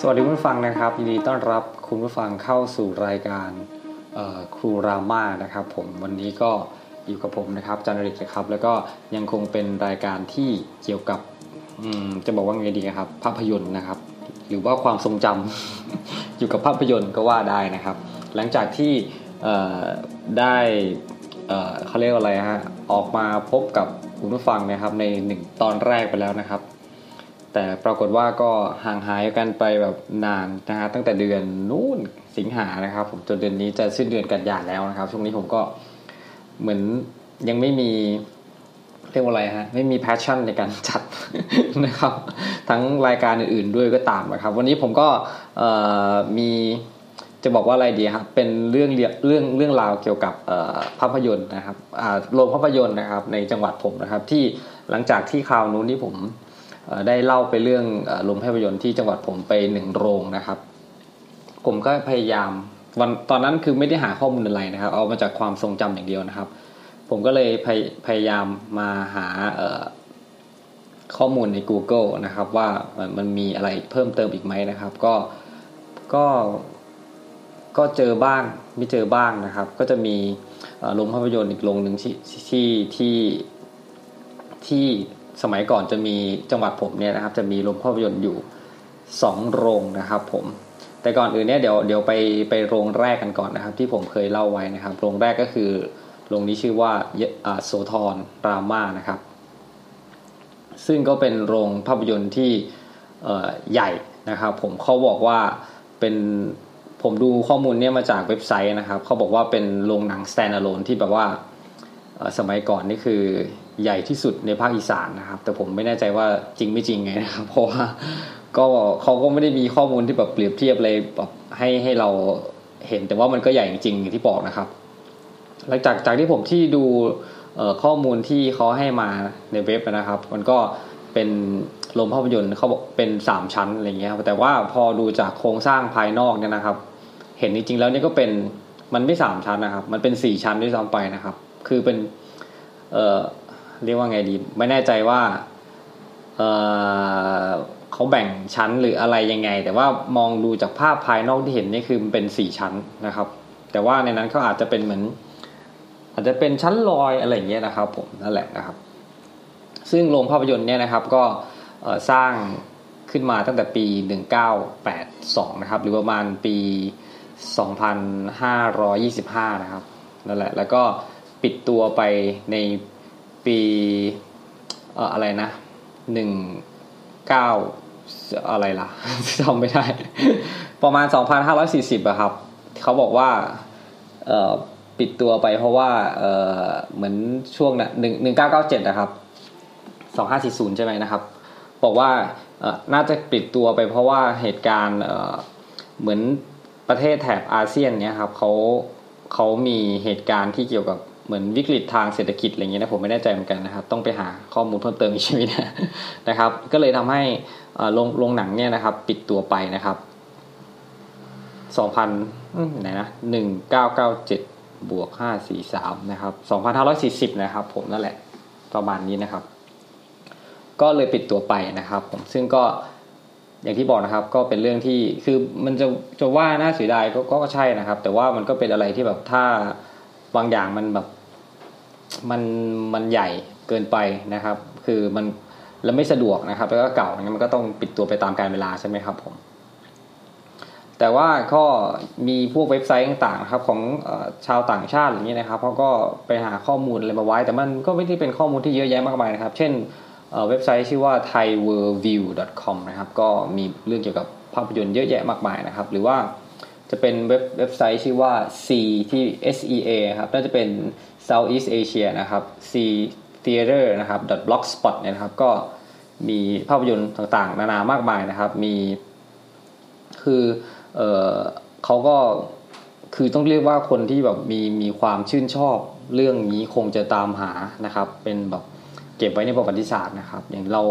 สวัสดีคุณผู้ฟังนะครับยินดีต้อนรับคุณผู้ฟังเข้าสู่รายการครูรามานะครับผมวันนี้ก็อยู่กับผมนะครับจันริกนะครับแล้วก็ยังคงเป็นรายการที่เกี่ยวกับจะบอกว่าไงดีครับ ภาพยนตร์นะครับ หรือว่าความทรงจำอยู่กับภาพยนตร์ก็ว่าได้นะครับ หลังจากที่ได้เขาเรียกว่าอะไรฮะออกมาพบกับคุณผู้ฟังนะครับในหนึ่งตอนแรกไปแล้วนะครับ แต่ปรากฏว่าก็ห่างหายกันไปแบบนานนะฮะตั้งแต่เดือนนู้นสิงหานะครับผมจนเดือนนี้จะสิ้นเดือนกันยาแล้วนะครับ ช่วงนี้ผมก็เหมือนยังไม่มีเรียกว่าอะไรฮะไม่มีแพชชั่นในการจัดนะครับ ทั้งรายการอื่นๆด้วยก็ตามนะครับ วันนี้ผมก็มีจะบอกว่าอะไรดีครับเป็นเรื่องเรื่องเรื่องราวเกี่ยวกับภาพยนตร์นะครับโรงภาพยนตร์นะครับในจังหวัดผมนะครับ ที่หลังจากที่คราวนู้นที่ผม ได้เล่าไปเรื่องโรงภาพยนตร์ที่จังหวัดผมไปหนึ่งโรงนะครับ ผมก็พยายามวันตอนนั้นคือไม่ได้หาข้อมูลอะไรนะครับ เอามาจากความทรงจำอย่างเดียวนะครับ ผมก็เลยพยพยายามมาหาข้อมูลใน Google นะครับ ว่ามันมันมีอะไรเพิ่มเติมอีกไหมนะครับ ก็ก็ก็เจอบ้างไม่เจอบ้างนะครับ ก็จะมีโรงภาพยนตร์อีกโรงหนึ่งที่ที่ที่ที่ สมัยก่อนจะมีจังหวัดผมเนี่ยนะครับ จะมีโรงภาพยนตร์อยู่สองโรงนะครับผมแต่ก่อนอื่นเนี่ยเดี๋ยวเดี๋ยวไปไปโรงแรกกันก่อนนะครับ ที่ผมเคยเล่าไว้นะครับ โรงแรกก็คือโรงนี้ชื่อว่าโซทอนรามานะครับ ซึ่งก็เป็นโรงภาพยนตร์ที่ใหญ่นะครับ ผมเขาบอกว่าเป็นผมดูข้อมูลเนี่ยมาจากเว็บไซต์นะครับเขาบอกว่าเป็นโรงหนัง standalone ที่แบบว่า สมัยก่อนนี่คือใหญ่ที่สุดในภาคอีสานนะครับ แต่ผมไม่แน่ใจว่าจริงไม่จริงไงนะครับเพราะว่าก็เขาก็ไม่ได้มีข้อมูลที่แบบเปรียบเทียบอะไรแบบให้ให้เราเห็นแต่ว่ามันก็ใหญ่จริงที่บอกนะครับ หลังจากจากที่ผมที่ดูข้อมูลที่เขาให้มาในเว็บนะครับ มันก็เป็นโรงภาพยนตร์เขาบอกเป็นสามชั้นอะไรเงี้ยแต่ว่าพอดูจากโครงสร้างภายนอกเนี่ยนะครับ เห็นจริงๆแล้วนี่ก็เป็นมันไม่สามชั้นนะครับ มันเป็นสี่ชั้นด้วยซ้ำไปนะครับ คือเป็นเอ่อเรียกว่าไงดี ไม่แน่ใจว่าเอ่อเขาแบ่งชั้นหรืออะไรยังไง แต่ว่ามองดูจากภาพภายนอกที่เห็นนี่คือมันเป็นสี่ชั้นนะครับ แต่ว่าในนั้นเขาอาจจะเป็นเหมือน อาจจะเป็นชั้นลอยอะไรอย่างเงี้ยนะครับ ผมนั่นแหละนะครับ ซึ่งโรงภาพยนตร์เนี่ยนะครับก็สร้างขึ้นมาตั้งแต่ปี 1982 นะครับ หรือประมาณปี 2525 นะครับนั่นแหละ แล้วก็ ปิดตัวไปในปีเอ่ออะไรนะหนึ่งเก้าอะไรล่ะจำไม่ได้ ประมาณสองพันห้าร้อยสี่สิบอะครับ เขาบอกว่าเอ่อปิดตัวไปเพราะว่าเอ่อเหมือนช่วงนะหนึ่งหนึ่งเก้าเก้าเจ็ดนะครับสองห้าสี่ศูนย์ใช่ไหมนะครับ บอกว่าน่าจะปิดตัวไปเพราะว่าเหตุการณ์เหมือนประเทศแถบอาเซียนเนี่ยครับเขาเขามีเหตุการณ์ที่เกี่ยวกับ เหมือนวิกฤตทางเศรษฐกิจอะไรเงี้ยนะผมไม่แน่ใจเหมือนกันนะครับ ต้องไปหาข้อมูลเพิ่มเติมอีกชีวิตนะครับ ก็เลยทำให้โรงโรงหนังเนี่ยนะครับ ปิดตัวไปนะครับสองพันไหนนะหนึ่งเก้าเก้าเจ็ดบวกห้าสี่สามนะครับสองพันห้าร้อยสี่สิบนะครับผมนั่นแหละประมาณนี้นะครับ ก็เลยปิดตัวไปนะครับ ผมซึ่งก็อย่างที่บอกนะครับก็เป็นเรื่องที่คือมันจะจะว่าน่าเสียดายก็ก็ใช่นะครับ แต่ว่ามันก็เป็นอะไรที่แบบถ้าบางอย่างมันแบบ มันมันใหญ่เกินไปนะครับ คือมันแล้วไม่สะดวกนะครับ แล้วก็เก่างั้นมันก็ต้องปิดตัวไปตามกาลเวลาใช่ไหมครับผมแต่ว่าก็มีพวกเว็บไซต์ต่างๆครับของชาวต่างชาติอย่างนี้นะครับเขาก็ไปหาข้อมูลอะไรมาไว้ แต่มันก็ไม่ได้เป็นข้อมูลที่เยอะแยะมากมายนะครับ เช่นเว็บไซต์ชื่อว่า thaiworldview.com นะครับก็มีเรื่องเกี่ยวกับภาพยนตร์เยอะแยะมากมายนะครับ หรือว่าจะเป็นเว็บเว็บไซต์ชื่อว่า C ที่ SEA ครับน่าจะเป็น Southeast Asia นะครับ C Theater นะครับ .blogspot เนี่ยนะครับ ก็มีภาพยนตร์ต่างๆ นานามากมายนะครับ มีคือเออเขาก็คือต้องเรียกว่าคนที่แบบมีมีความชื่นชอบเรื่องนี้คงจะตามหานะครับ เป็นแบบเก็บไว้ในประวัติศาสตร์นะครับ อย่างเรา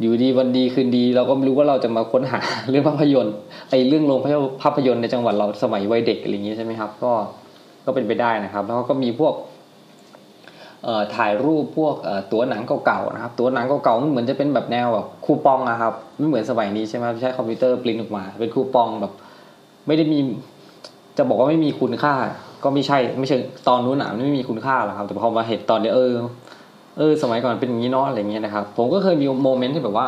อยู่ดีวันดีคืนดี เราก็ไม่รู้ว่าเราจะมาค้นหาเรื่องภาพยนตร์ไอเรื่องโรงภาพยนตร์ในจังหวัดเราสมัยวัยเด็กอะไรอย่างนี้ใช่ไหมครับ ก็ก็เป็นไปได้นะครับ แล้วก็มีพวก ถ่ายรูปพวกตัวหนังเก่าๆนะครับ ตัวหนังเก่าๆมันเหมือนจะเป็นแบบแนวแบบคูปองนะครับไม่เหมือนสมัยนี้ใช่ไหมใช้คอมพิวเตอร์ปริ้นออกมา เป็นคูปองแบบ ไม่ได้มีจะบอกว่าไม่มีคุณค่า ก็ไม่ใช่ไม่ใช่ตอนนู้นหนาไม่มีคุณค่าหรอกครับ แต่พอมาเห็นตอนนี้เออเออสมัยก่อนเป็นอย่างนี้เนาะอะไรเงี้ยนะครับ ผมก็เคยมีโมเมนต์ที่แบบว่า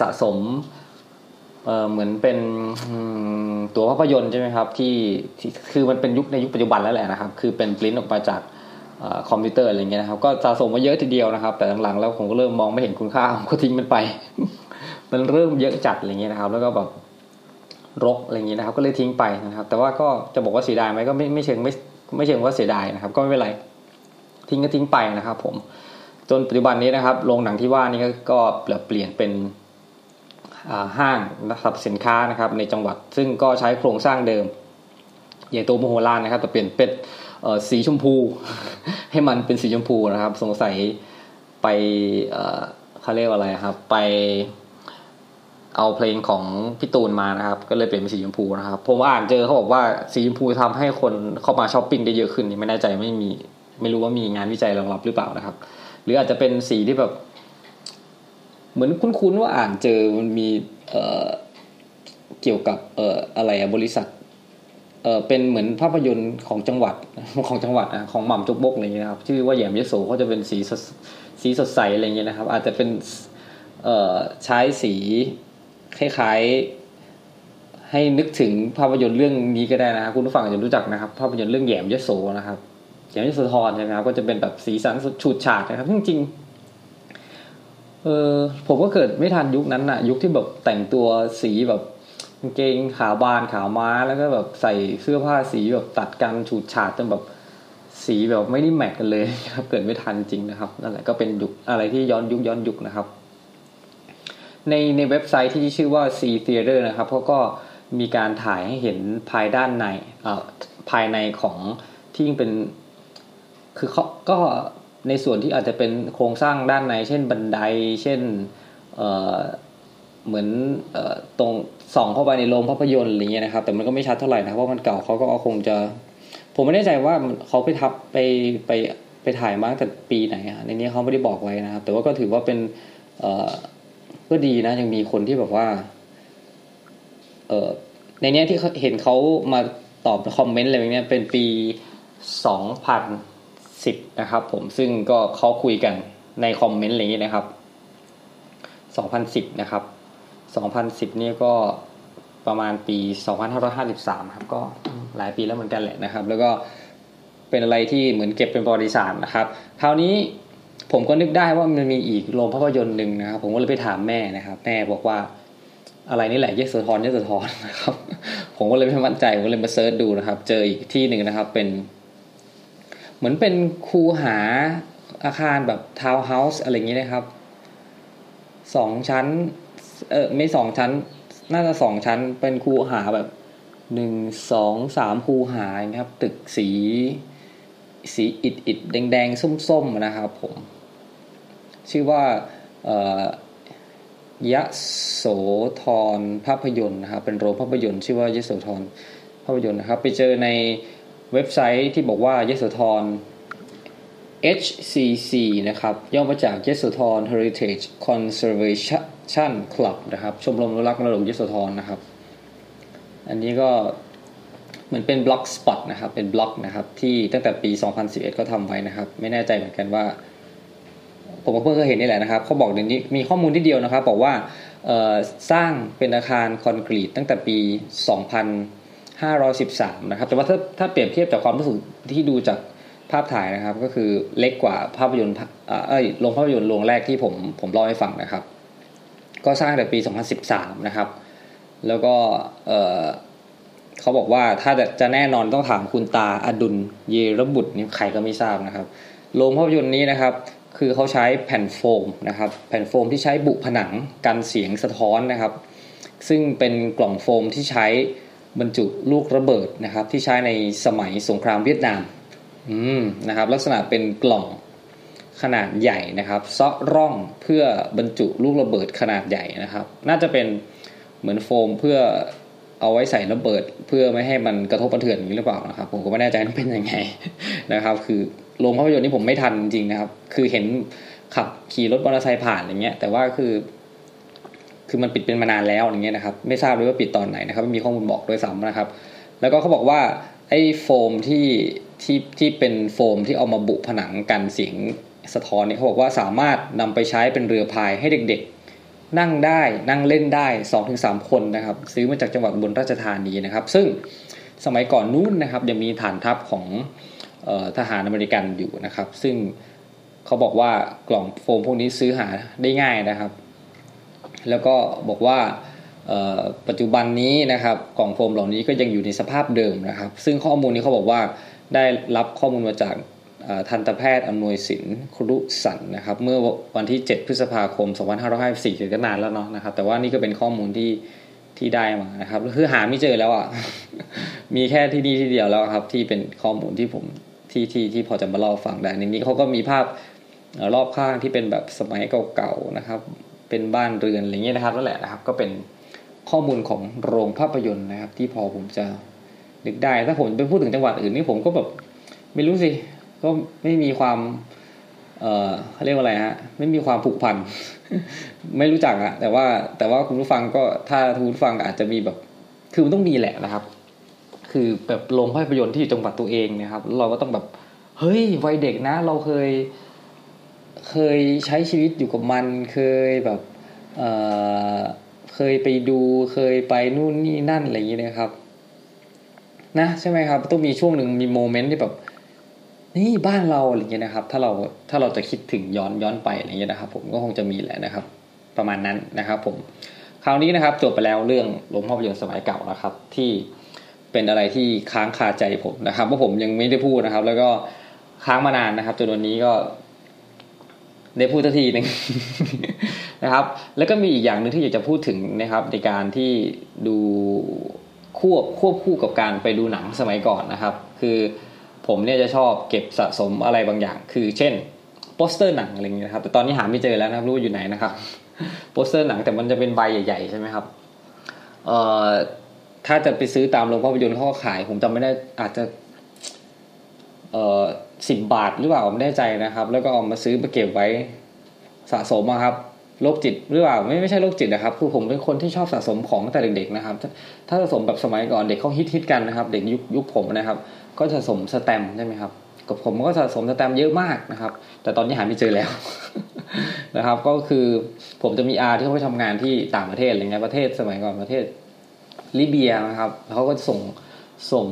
สะสมเออเหมือนเป็นตัวภาพยนตร์ใช่ไหมครับที่คือมันเป็นยุคในยุคปัจจุบันแล้วแหละนะครับ คือเป็นปริ้นออกมาจาก คอมพิวเตอร์อะไรเงี้ยนะครับ ก็สะสมมาเยอะทีเดียวนะครับ แต่หลังๆแล้วผมก็เริ่มมองไม่เห็นคุณค่าผมก็ทิ้งมันไป มันเริ่มเยอะจัดอะไรเงี้ยนะครับ แล้วก็แบบรกอะไรเงี้ยนะครับ ก็เลยทิ้งไปนะครับ แต่ว่าก็จะบอกว่าเสียดายไหมก็ไม่ไม่เชิงไม่ไม่เชิงว่าเสียดายนะครับ ก็ไม่เป็นไรทิ้งก็ทิ้งไปนะครับ ผมจนปัจจุบันนี้นะครับโรงหนังที่ว่านี่ก็เปลี่ยนเป็นห้างนะครับสินค้านะครับในจังหวัด ซึ่งก็ใช้โครงสร้างเดิมใหญ่โตมโหฬารนะครับ แต่เปลี่ยนเป็น สีชมพู ให้มันเป็นสีชมพูนะครับ สงสัยไปเขาเรียกว่าอะไรครับ ไปเอาเพลงของพี่ตูนมานะครับ ก็เลยเปลี่ยนเป็นสีชมพูนะครับผมอ่านเจอเขาบอกว่าสีชมพูทำให้คนเข้ามาช้อปปิ้งได้เยอะขึ้นนี่ไม่แน่ใจไม่มี ไม่รู้ว่ามีงานวิจัยรองรับหรือเปล่านะครับ หรืออาจจะเป็นสีที่แบบ เหมือนคุ้นๆว่าอ่านเจอมันมีเออเกี่ยวกับเอ่ออะไรบริษัท เออเป็นเหมือนภาพยนตร์ของจังหวัดของจังหวัดนะของหม่ำจุกบกอะไรเงี้ยครับชื่อว่าแยมยโสเขาจะเป็นสีสดสีสดใสอะไรเงี้ยนะครับ อาจจะเป็นเออใช้สีคล้ายๆให้นึกถึงภาพยนตร์เรื่องนี้ก็ได้นะครับคุณผู้ฟังอาจจะรู้จักนะครับ ภาพยนตร์เรื่องแยมยโสนะครับแยมยโสธรใช่ไหมครับก็จะเป็นแบบสีสันฉูดฉาดนะครับจริงๆเออผมก็เกิดไม่ทันยุคนั้นน่ะยุคที่แบบแต่งตัวสีแบบ กางเกงขาบานขาม้าแล้วก็แบบใส่เสื้อผ้าสีแบบตัดกันฉูดฉาดจนแบบสีแบบไม่ได้แมทกันเลยครับเกิดไม่ทันจริงนะครับนั่นแหละก็เป็นยุคอะไรที่ย้อนยุคย้อนยุคนะครับ ในในเว็บไซต์ที่ชื่อว่า C Theater นะครับเขาก็มีการถ่ายให้เห็นภายด้านในเอ่อภายในของที่เป็น คือเขาก็ในส่วนที่อาจจะเป็นโครงสร้างด้านใน เช่นบันได เช่นเเหมือนอตรง ส่องเข้าไปในโรงภาพยนตร์อะไรเงี้ยนะครับ แต่มันก็ไม่ชัดเท่าไหร่นะเพราะมันเก่าเขาก็คงจะ ผมไม่แน่ใจว่าเขาไปทับไปไปไปถ่ายมาตั้งแต่ปีไหนอะในนี้เขาไม่ได้บอกไว้นะครับ แต่ว่าก็ถือว่าเป็น เออก็ดีนะ ยังมีคนที่แบบว่า เออในนี้ที่เห็นเขามาตอบคอมเมนต์อะไรแบบนี้เป็นปีสองพันสิบนะครับ ผมซึ่งก็เขาคุยกันในคอมเมนต์อะไรอย่างนี้นะครับสองพันสิบนะครับ สองพันสิบนี่ก็ประมาณปีสองพันห้าร้อยห้าสิบสามครับ ก็หลายปีแล้วเหมือนกันแหละนะครับ แล้วก็เป็นอะไรที่เหมือนเก็บเป็นประวัติศาสตร์นะครับ คราวนี้ผมก็นึกได้ว่ามันมีอีกโรงภาพยนตร์หนึ่งนะครับ ผมก็เลยไปถามแม่นะครับ แม่บอกว่าอะไรนี่แหละเยสทอนเยสทอนนะครับ ผมก็เลยไม่มั่นใจผมก็เลยมา search ดูนะครับ เจออีกที่หนึ่งนะครับ เป็น เหมือนเป็นคูหาอาคารแบบทาวน์เฮาส์อะไรอย่างนี้นะครับสองชั้น เออไม่สองชั้น น่าจะสองชั้นเป็นคูหาแบบหนึ่งสองสามคูหาครับ ตึกสี สีอิดอิดแดงแดงส้มส้มนะครับผม ชื่อว่าเอ่อยะโสธรภาพยนตร์นะครับ เป็นโรงภาพยนตร์ชื่อว่ายะโสธรภาพยนตร์นะครับ ไปเจอในเว็บไซต์ที่บอกว่ายโสธร HCC นะครับ ย่อมาจากยโสธร Heritage Conservation Club นะครับ ชมรมอนุรักษ์มรดกยโสธรนะครับ อันนี้ก็เหมือนเป็น Blogspot นะครับ เป็นบล็อกนะครับ ที่ตั้งแต่ปี 2011 ก็ทำไว้นะครับ ไม่แน่ใจเหมือนกันว่า ผมเพิ่งเคยเห็นนี่แหละนะครับเขาบอกเดี๋ยวนี้มีข้อมูลที่เดียวนะครับ บอกว่าสร้างเป็นอาคารคอนกรีตตั้งแต่ปี 2513 นะครับ แต่ว่าถ้าถ้าเปรียบเทียบจากความรู้สึกที่ดูจาก ภาพถ่ายนะครับก็คือเล็กกว่าภาพยนตร์เอ้ยโรงภาพยนตร์โรงแรกที่ผมผมเล่าให้ฟังนะครับ ก็สร้างแต่ปี 2013 นะครับ แล้วก็เเขาบอกว่าถ้าจะแน่นอนต้องถามคุณตาอดุลเยรบุตรนี่ใครก็ไม่ทราบนะครับโรงภาพยนตร์นี้นะครับ คือเขาใช้แผ่นโฟมนะครับ แผ่นโฟมที่ใช้บุผนังกันเสียงสะท้อนนะครับ ซึ่งเป็นกล่องโฟมที่ใช้บรรจุลูกระเบิดนะครับ ที่ใช้ในสมัยสงครามเวียดนาม อืมนะครับ ลักษณะเป็นกล่องขนาดใหญ่นะครับซาะร่องเพื่อบรรจุลูกระเบิดขนาดใหญ่นะครับ น่าจะเป็นเหมือนโฟมเพื่อเอาไว้ใส่ระเบิด เพื่อไม่ให้มันกระทบกระเทือนอย่างนี้หรือเปล่านะครับ ผมก็ไม่แน่ใจว่าเป็นยังไงนะครับ คือโรงภาพยนตร์นี่ผมไม่ทันจริงนะครับ คือเห็นขับขี่รถมอเตอร์ไซค์ผ่านอย่างเงี้ย แต่ว่าคือ คือมันปิดเป็นมานานแล้วอย่างเงี้ยนะครับ ไม่ทราบเลยว่าปิดตอนไหนนะครับไม่มีข้อมูลบอกด้วยซ้ำนะครับ แล้วก็เขาบอกว่าไอ้โฟมที่ ที่ที่เป็นโฟมที่เอามาบุผนังกันเสียงสะท้อนเนี่ยเขาบอกว่าสามารถนำไปใช้เป็นเรือพายให้เด็กๆ นั่งได้นั่งเล่นได้สองถึงสามคนนะครับ ซื้อมาจากจังหวัดบนราชธานีนะครับ ซึ่งสมัยก่อนนู้นนะครับยังมีฐานทัพของออทหารอเมริกันอยู่นะครับ ซึ่งเขาบอกว่ากล่องโฟมพวกนี้ซื้อหาได้ง่ายนะครับ แล้วก็บอกว่าปัจจุบันนี้นะครับกล่องโฟมเหล่านี้ก็ยังอยู่ในสภาพเดิมนะครับ ซึ่งข้อมูลนี้เขาบอกว่า ได้รับข้อมูลมาจากทันตแพทย์อำนวยสินครุสันนะครับ เมื่อวันที่ 7 พฤษภาคม 2554ก็นานแล้วเนาะนะครับ แต่ว่านี่ก็เป็นข้อมูลที่ที่ได้มานะครับคือหาไม่เจอแล้วอะ มีแค่ที่นี่ที่เดียวแล้วครับ ที่เป็นข้อมูลที่ผมที่ที่ที่พอจะมาเล่าฟังได้ในนี้เขาก็มีภาพรอบข้างที่เป็นแบบสมัยเก่าๆนะครับ เป็นบ้านเรือนอะไรเงี้ยนะครับนั่นแหละนะครับ ก็เป็นข้อมูลของโรงภาพยนตร์นะครับ ที่พอผมจะ นึกได้ ถ้าผมไปพูดถึงจังหวัดอื่นนี่ผมก็แบบไม่รู้สิก็ไม่มีความเอ่อเขาเรียกว่าอะไรฮะ ไม่มีความผูกพัน ไม่รู้จักอะแต่ว่าแต่ว่าคุณผู้ฟังก็ถ้าคุณผู้ฟังอาจจะมีแบบ คือมันต้องมีแหละนะครับ คือแบบโรงภาพยนตร์ที่จังหวัดตัวเองนะครับเราก็ต้องแบบ เฮ้ยวัยเด็กนะ เราเคย เคยใช้ชีวิตอยู่กับมัน เคยแบบเอ่อเคยไปดูเคยไปนู่นนี่นั่นอะไรอย่างนี้นะครับ นะใช่ไหมครับต้องมีช่วงหนึ่งมีโมเมนต์ที่แบบนี่บ้านเราอะไรเงี้ยนะครับ ถ้าเราถ้าเราจะคิดถึงย้อนย้อนไปอะไรเงี้ยนะครับ ผมก็คงจะมีแหละนะครับ ประมาณนั้นนะครับ ผมคราวนี้นะครับจบไปแล้วเรื่องโรงภาพยนตร์สมัยเก่านะครับ ที่เป็นอะไรที่ค้างคาใจผมนะครับว่าะผมยังไม่ได้พูดนะครับ แล้วก็ค้างมานานนะครับจนวันนี้ก็ได้พูดทีหนึ่งนะครับ แล้วก็มีอีกอย่างหนึ่งที่อยากจะพูดถึงนะครับ ในการที่ดู ควบควบคู่กับการไปดูหนังสมัยก่อนนะครับ คือผมเนี่ยจะชอบเก็บสะสมอะไรบางอย่าง คือเช่นโปสเตอร์หนังอะไรเงี้ยครับแต่ตอนนี้หาไม่เจอแล้วนะครับรู้อยู่ไหนนะครับโปสเตอร์หนังแต่มันจะเป็นใบใหญ่ๆใช่ไหมครับเอ่อถ้าจะไปซื้อตามโรงภาพยนตร์เขาขาย ผมจำไม่ได้อาจจะเอ่อสิบบาทหรือเปล่าไม่แน่ใจนะครับ แล้วก็เอามาซื้อมาเก็บไว้สะสมครับ โรคจิตหรือเปล่าไม่ไม่ใช่โรคจิตนะครับ คือผมเป็นคนที่ชอบสะสมของตั้งแต่เด็กๆนะครับ ถ้าสะสมแบบสมัยก่อนเด็กเขาฮิตฮิตกันนะครับ เด็กยุคยุคผมนะครับ ก็สะสมสแตมใช่ไหมครับกับผมก็สะสมสแตมเยอะมากนะครับ แต่ตอนนี้หาไม่เจอแล้วนะครับ ก็คือผมจะมีอาที่เขาไปทำงานที่ต่างประเทศอะไรเงี้ยประเทศสมัยก่อนประเทศลิเบียนะครับเขาก็ส่ง ส่ง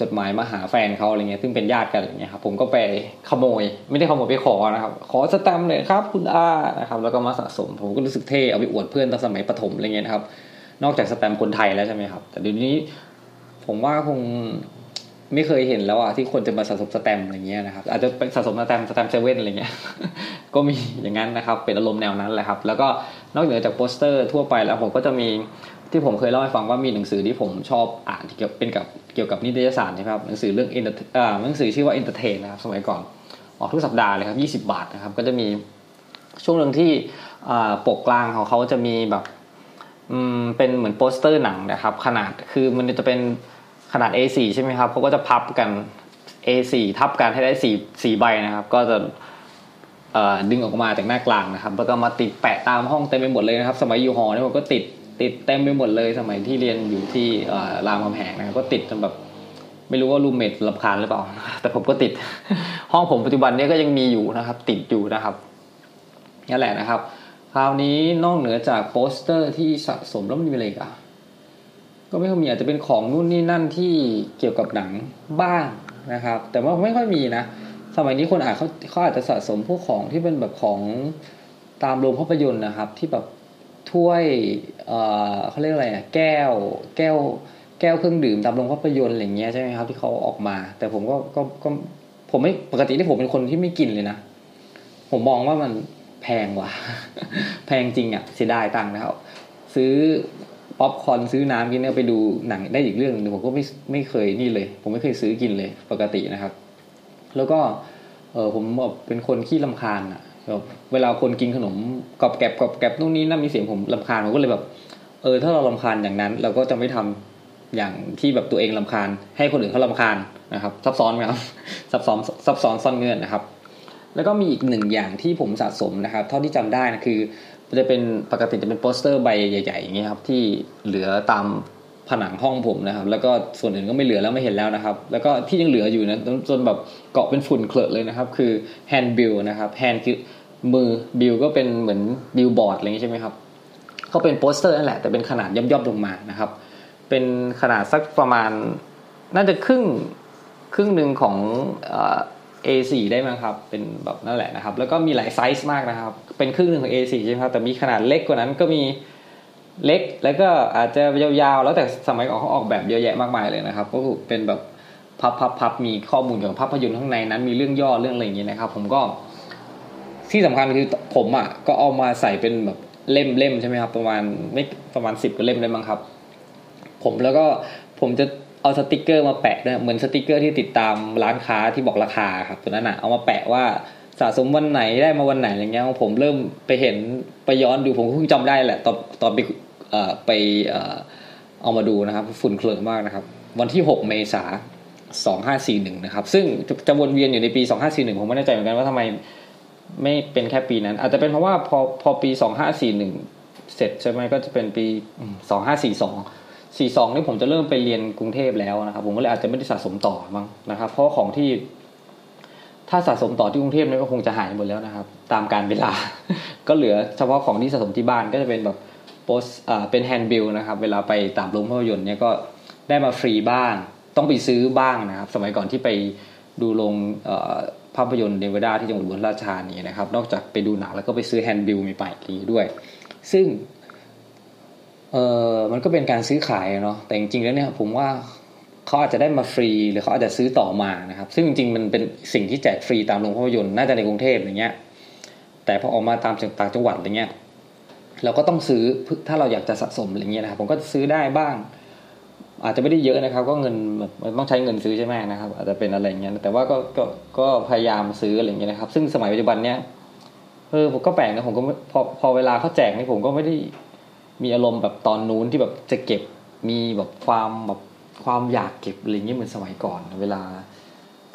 จดหมายมาหาแฟนเขาอะไรเงี้ยซึ่งเป็นญาติกันอะไรเงี้ยครับผมก็ไปขโมย ไม่ได้ขโมยไปขอนะครับ ขอแสตมป์เลยครับ คุณอานะครับ แล้วก็มาสะสม ผมก็รู้สึกเท่เอาไปอวดเพื่อนตอนสมัยประถมอะไรเงี้ยนะครับ นอกจากแสตมป์คนไทยแล้วใช่ไหมครับ แต่เดี๋ยวนี้ผมว่าคงไม่เคยเห็นแล้วอะที่คนจะมาสะสมแสตมป์อะไรเงี้ยนะครับ อาจจะเป็นสะสมแสตมป์แสตมป์เซเว่นอะไรเงี้ย ก็มีอย่างนั้นนะครับ เป็นอารมณ์แนวนั้นแหละครับ แล้วก็นอกเหนือจากโปสเตอร์ทั่วไปแล้วผมก็จะมี ที่ผมเคยเล่าให้ฟังว่ามีหนังสือที่ผมชอบอ่านที่เกี่ยวเป็นกับเกี่ยวกับนิตยสารนะครับหนังสือเรื่องเอ็นอ่าหนังสือชื่อว่า Entertain นนะครับสมัยก่อนออกทุกสัปดาห์เลยครับ20 บาทนะครับก็จะมีช่วงหนึ่งที่ปกกลางของเขาจะมีแบบเป็นเหมือนโปสเตอร์หนังนะครับ ขนาดคือมันจะเป็นขนาด A4 ใช่ไหมครับเขาก็จะพับกัน A4 ทับกันให้ได้สี่สี่ใบนะครับ ก็จะดึงออกมาจากหน้ากลางนะครับ แล้วก็มาติดแปะตามห้องเต็มไปหมดเลยนะครับ สมัยอยู่หอเนี่ยผมก็ติด ติดเต็มไปหมดเลยสมัยที่เรียนอยู่ที่รามคำแหงนะครับก็ติดจนแบบไม่รู้ว่ารูมเมทลำคาญหรือเปล่า แต่ผมก็ติด ห้องผมปัจจุบันนี้ก็ยังมีอยู่นะครับ ติดอยู่นะครับนี่แหละนะครับ คราวนี้นอกเหนือจากโปสเตอร์ที่สะสมแล้วมันมีอะไรกันก็ไม่ค่อยมีอาจจะเป็นของนู่นนี่นั่นที่เกี่ยวกับหนังบ้างนะครับ แต่ว่าไม่ค่อยมีนะ สมัยนี้คนอาจเขาเขาอาจจะสะสมพวกของที่เป็นแบบของตามโรงภาพยนตร์นะครับ ที่แบบ ถ้วยเอ่อเขาเรียกอะไรอะแก้ว แก้ว แก้วเครื่องดื่มตามโรงภาพยนตร์อะไรเงี้ยใช่ไหมครับที่เขาออกมา แต่ผมก็ก็ก็ผมไม่ปกติที่ผมเป็นคนที่ไม่กินเลยนะ ผมมองว่ามันแพงว่ะ แพงจริงอะเสียดายตังค์นะครับ ซื้อป๊อปคอนซื้อน้ำกินเนี่ยไปดูหนังได้อีกเรื่องนึงผมก็ไม่ไม่เคยนี่เลย ผมไม่เคยซื้อกินเลย ปกตินะครับ แล้วก็เออผมแบบเป็นคนขี้ลำคาญอะ เวลาคนกินขนมกรอบแกบกรอบแกบนู่นนี่นั่นมีเสียงผมลำคาญผมก็เลยแบบ เออ ถ้าเราลำคาญอย่างนั้น เราก็จะไม่ทอย่างที่แบบตัวเองลำคาญ ให้คนอื่นเขาลำคาญนะครับ ซับซ้อนไหมครับซับซ้อนซับซ้อนซ่อนเงื่อนนะครับ แล้วก็มีอีกหนึ่งอย่างที่ผมสะสมนะครับ เท่าที่จำได้นะคือจะเป็นปกติจะเป็นโปสเตอร์ใบใหญ่ๆอย่างเงี้ยครับที่เหลือตาม ผนังห้องผมนะครับ แล้วก็ส่วนอื่นก็ไม่เหลือแล้วไม่เห็นแล้วนะครับ แล้วก็ที่ยังเหลืออยู่นะจนแบบเกาะเป็นฝุ่นเคลอะเลยนะครับ คือ handbill นะครับ hand คือมือบิลก็เป็นเหมือนบิลบอร์ดอะไรอย่างงี้ใช่ไหมครับก็เป็นโปสเตอร์นั่นแหละแต่เป็นขนาดย่อมๆลงมานะครับ เป็นขนาดสักประมาณน่าจะครึ่งครึ่งหนึ่งของ A4 ได้มั้งครับ เป็นแบบนั่นแหละนะครับ แล้วก็มีหลายไซส์มากนะครับ เป็นครึ่งหนึ่งของ A4 ใช่ไหมครับ แต่มีขนาดเล็กกว่านั้นก็มี เล็กแล้วก็อาจจะยาวๆ แล้วแต่สมัยก่อนเขาออกแบบเยอะแยะมากมายเลยนะครับ ก็เป็นแบบพับพับพับมีข้อมูลเกี่ยวกับภาพยนตร์ข้างในนั้น มีเรื่องย่อเรื่องอะไรอย่างนี้นะครับ ผมก็ ที่สำคัญคือผมอะก็เอามาใส่เป็นแบบเล่มเล่มใช่ไหมครับ ประมาณไม่ประมาณสิบกว่าเล่มได้มั้งครับ ผมแล้วก็ผมจะเอาสติกเกอร์มาแปะนะเหมือนสติกเกอร์ที่ติดตามร้านค้าที่บอกราคาครับตัวนั้นอะเอามาแปะว่าสะสมวันไหนได้มาวันไหนอะไรเงี้ยผมเริ่มไปเห็นไปย้อนดูผมเพิ่งจำได้แหละตอนตอนไป ไปเอามาดูนะครับ ฝุ่นเคลอะมากนะครับ วันที่ 6 เมษาสองห้าสี่หนึ่งนะครับ ซึ่งจะวนเวียนอยู่ในปีสองห้าสี่หนึ่งผมไม่แน่ใจเหมือนกันว่าทำไมไม่เป็นแค่ปีนั้น อาจจะเป็นเพราะว่าพอพอปีสองห้าสี่หนึ่งเสร็จใช่ไหมก็จะเป็นปีสองห้าสี่สองสี่สองนี่ผมจะเริ่มไปเรียนกรุงเทพแล้วนะครับ ผมก็เลยอาจจะไม่ได้สะสมต่อมั้งนะครับ เพราะของที่ถ้าสะสมต่อที่กรุงเทพนี่ก็คงจะหายหมดแล้วนะครับ ตามกาลเวลา ก็เหลือเฉพาะของที่สะสมที่บ้านก็จะเป็นแบบ โปสอ่าเป็น handbill นะครับ เวลาไปตามโรงภาพยนตร์เนี่ยก็ได้มาฟรีบ้าง ต้องไปซื้อบ้างนะครับ สมัยก่อนที่ไปดูโรงภาพยนตร์เนวดาที่จังหวัดอุบลราชธานีนะครับ นอกจากไปดูหนังแล้วก็ไปซื้อ handbill มีไปอีด้วย ซึ่งเออมันก็เป็นการซื้อขายเนาะแต่จริงๆแล้วเนี่ยผมว่าเขาอาจจะได้มาฟรีหรือเขาอาจจะซื้อต่อมานะครับ ซึ่งจริงๆมันเป็นสิ่งที่แจกฟรีตามโรงภาพยนตร์น่าจะในกรุงเทพอย่างเงี้ย แต่พอออกมาตามต่างจังหวัดอะไรเงี้ย เราก็ต้องซื้อถ้าเราอยากจะสะสมอะไรเงี้ยนะครับผมก็ซื้อได้บ้าง อาจจะไม่ได้เยอะนะครับ ก็เงินแบบต้องใช้เงินซื้อใช่ไหมนะครับ อาจจะเป็นอะไรเงี้ยแต่ว่าก็ก็ก็พยายามซื้ออะไรเงี้ยนะครับ ซึ่งสมัยปัจจุบันเนี้ยเออผมก็แปลกนะผมก็พอพอเวลาเขาแจกนี่ผมก็ไม่ได้มีอารมณ์แบบตอนนู้นที่แบบจะเก็บมีแบบความแบบความอยากเก็บอะไรเงี้ยเหมือนสมัยก่อนเวลา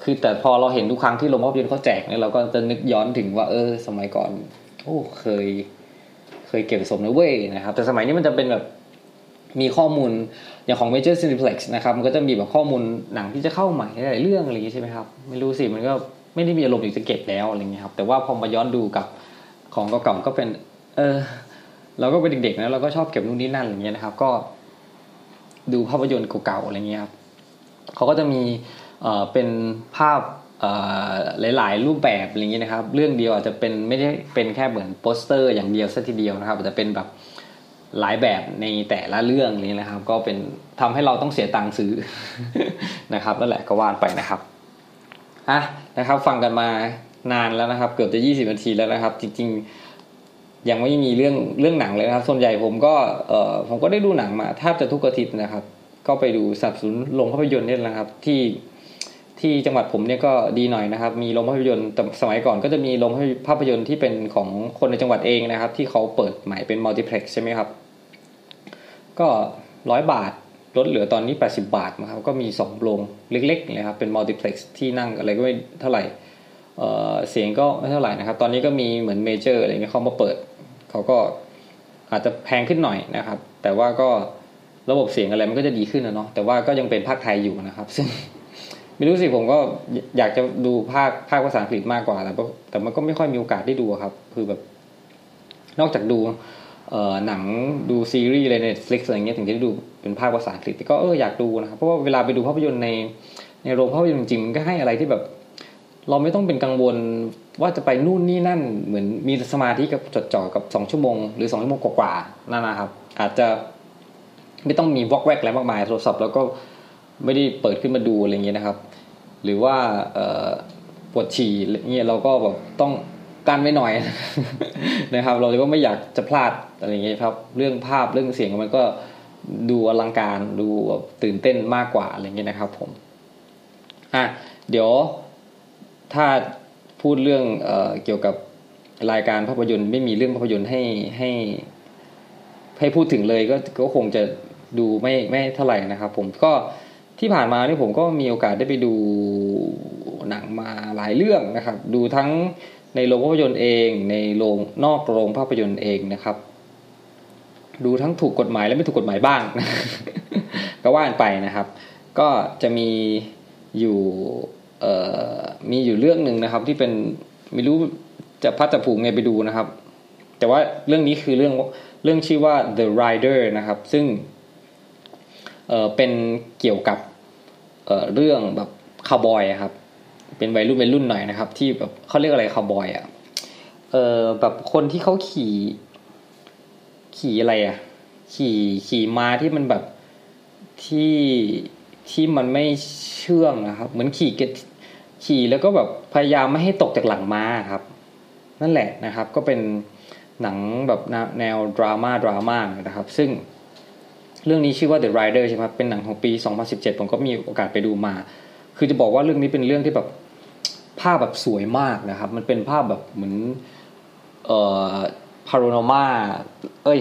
คือแต่พอเราเห็นทุกครั้งที่โรงภาพยนตร์เขาแจกเนี่ยเราก็จะนึกย้อนถึงว่า เออ สมัยก่อน โอ้เคย เคยเก็บสมนะเว้ยนะครับ แต่สมัยนี้มันจะเป็นแบบมีข้อมูลอย่างของ Major Cineplex นะครับมันก็จะมีแบบข้อมูลหนังที่จะเข้าใหม่หลายเรื่องอะไรอย่างนี้ใช่ไหมครับ ไม่รู้สิมันก็ไม่ได้มีอารมณ์อยากจะเก็บแล้วอะไรเงี้ยครับแต่ว่าพอมาย้อนดูกับของเก่าๆก็เป็น เออเราก็เป็นเด็กๆนะเราก็ชอบเก็บนู่นนี่นั่นอะไรเงี้ยนะครับ ก็ ดูภาพยนตร์เก่าๆอะไรเงี้ยครับเขาก็จะมีเอ่อเป็นภาพ หลาย ๆ รูปแบบอะไรเงี้ยนะครับ เรื่องเดียวอาจจะเป็นไม่ได้เป็นแค่เหมือนโปสเตอร์อย่างเดียวซะทีเดียวนะครับอาจจะเป็นแบบหลายแบบในแต่ละเรื่องนี้นะครับ ก็เป็นทำให้เราต้องเสียตังค์ซื้อนะครับนั่นแหละก็ว่ากันไปนะครับอะนะครับ ฟังกันมานานแล้วนะครับ เกือบจะยี่สิบนาทีแล้วนะครับ จริง ๆ ยังไม่มีเรื่องเรื่องหนังเลยนะครับ ส่วนใหญ่ผมก็เออผมก็ได้ดูหนังมาแทบจะทุกอาทิตย์นะครับ ก็ไปดูสับสนโรงภาพยนตร์นี่แหละครับ ที่ ที่จังหวัดผมเนี่ยก็ดีหน่อยนะครับ มีโรงภาพยนตร์สมัยก่อนก็จะมีโรงภาพยนตร์ที่เป็นของคนในจังหวัดเองนะครับ ที่เขาเปิดใหม่เป็น multiplex ใช่ไหมครับ ก็ร้อยบาทลดเหลือตอนนี้ 80 บาทนะครับ ก็มี2โรงเล็กๆนะครับ เป็น multiplex ที่นั่งอะไรก็ไม่เท่าไหร่เสียงก็ไม่เท่าไหร่นะครับ ตอนนี้ก็มีเหมือนเมเจอร์อะไรเงี้ยเขามาเปิด เขาก็อาจจะแพงขึ้นหน่อยนะครับ แต่ว่าก็ระบบเสียงอะไรมันก็จะดีขึ้นนะเนาะ แต่ว่าก็ยังเป็นภาคไทยอยู่นะครับ ซึ่ง ไม่รู้สิผมก็อยากจะดูภาคภาคภาษาอังกฤษมากกว่าแต่แต่มันก็ไม่ค่อยมีโอกาสได้ดูครับ คือแบบ นอกจากดูเอ่อหนังดูซีรีส์อะไรใน Netflix อะไรเงี้ยถึงจะได้ดูเป็นภาคภาษาอังกฤษแต่ก็เอออยากดูนะครับเพราะว่าเวลาไปดูภาพยนตร์ในในโรงภาพยนตร์จริงมันก็ให้อะไรที่แบบ เราไม่ต้องเป็นกังวลว่าจะไปนู่นนี่นั่น เหมือนมีสมาธิกับจดจ่อกับสองชั่วโมงหรือสองชั่วโมงกว่าๆนั่นนะครับ อาจจะไม่ต้องมีวอกแวกอะไรมากมายโทรศัพท์แล้วก็ไม่ได้เปิดขึ้นมาดูอะไรเงี้ยนะครับ หรือว่าปวดฉี่เงี้ยเราก็แบบต้องกั้นไว้หน่อยนะครับ เราก็ไม่อยากจะพลาดอะไรเงี้ยครับ เรื่องภาพเรื่องเสียงมันก็ดูอลังการดูตื่นเต้นมากกว่าอะไรเงี้ยนะครับผมอะเดี๋ยวถ้าพูดเรื่องเอเกี่ยวกับรายการภาพยนตร์ไม่มีเรื่องภาพยนตร์ให้ให้ให้พูดถึงเลยก็ก็คงจะดูไม่ไม่เท่าไหร่นะครับ ผมก็ ที่ผ่านมานี่ผมก็มีโอกาสได้ไปดูหนังมาหลายเรื่องนะครับ ดูทั้งในโรงภาพยนตร์เอง ในโรงนอกโรงภาพยนตร์เองนะครับ ดูทั้งถูกกฎหมายและไม่ถูกกฎหมายบ้าง ก็ว่านไปนะครับ ก็จะมีอยู่มีอยู่เรื่องหนึ่งนะครับ ที่เป็นไม่รู้จะพัดจะผูกไงไปดูนะครับ แต่ว่าเรื่องนี้คือเรื่องเรื่องชื่อว่า The Rider นะครับ ซึ่งเเป็นเกี่ยวกับ เรื่องแบบคาวบอยครับ เป็นวัยรุ่นวัยรุ่นหน่อยนะครับ ที่แบบเขาเรียกอะไรคาวบอยอะเออแบบคนที่เขาขี่ ขี่อะไรอะ ขี่ขี่ม้าที่มันแบบที่ที่มันไม่เชื่องนะครับ เหมือนขี่เกขี่แล้วก็แบบพยายามไม่ให้ตกจากหลังม้าครับ นั่นแหละนะครับ ก็เป็นหนังแบบแนวดราม่าดราม่านะครับ ซึ่ง เรื่องนี้ชื่อว่า The Rider ใช่ไหมเป็นหนังของปี 2017 ผมก็มีโอกาสไปดูมา คือจะบอกว่าเรื่องนี้เป็นเรื่องที่แบบภาพแบบสวยมากนะครับ มันเป็นภาพแบบเหมือนเอ่อพาโรนามาเอ้ย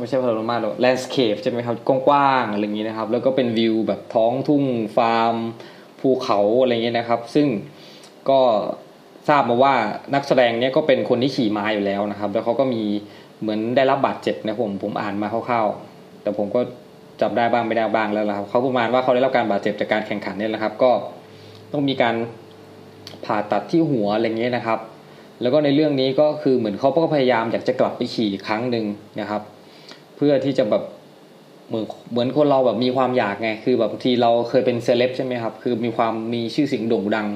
ไม่ใช่พาโรนามาหรอกแลนด์สเคปใช่ไหมครับกว้างๆอะไรอย่างนี้นะครับ แล้วก็เป็นวิวแบบท้องทุ่งฟาร์ม ภูเขาอะไรเงี้ยนะครับ ซึ่งก็ทราบมาว่านักแสดงเนี้ยก็เป็นคนที่ขี่ม้าอยู่แล้วนะครับ แล้วเขาก็มีเหมือนได้รับบาดเจ็บนะผมผมอ่านมาคร่าวๆแต่ผมก็ จับได้บ้างไม่ได้บ้างแล้วนะครับเขาประมาณว่าเขาได้รับการบาดเจ็บจากการแข่งขันเนี่ยนะครับ ก็ต้องมีการผ่าตัดที่หัวอะไรเงี้ยนะครับ แล้วก็ในเรื่องนี้ก็คือเหมือนเขาก็พยายามอยากจะกลับไปขี่ครั้งหนึ่งนะครับ เพื่อที่จะแบบเหมือนเหมือนคนเราแบบมีความอยากไงคือแบบบางทีเราเคยเป็นเซเลบใช่ไหมครับ คือมีความมีชื่อเสียงโด่งดัง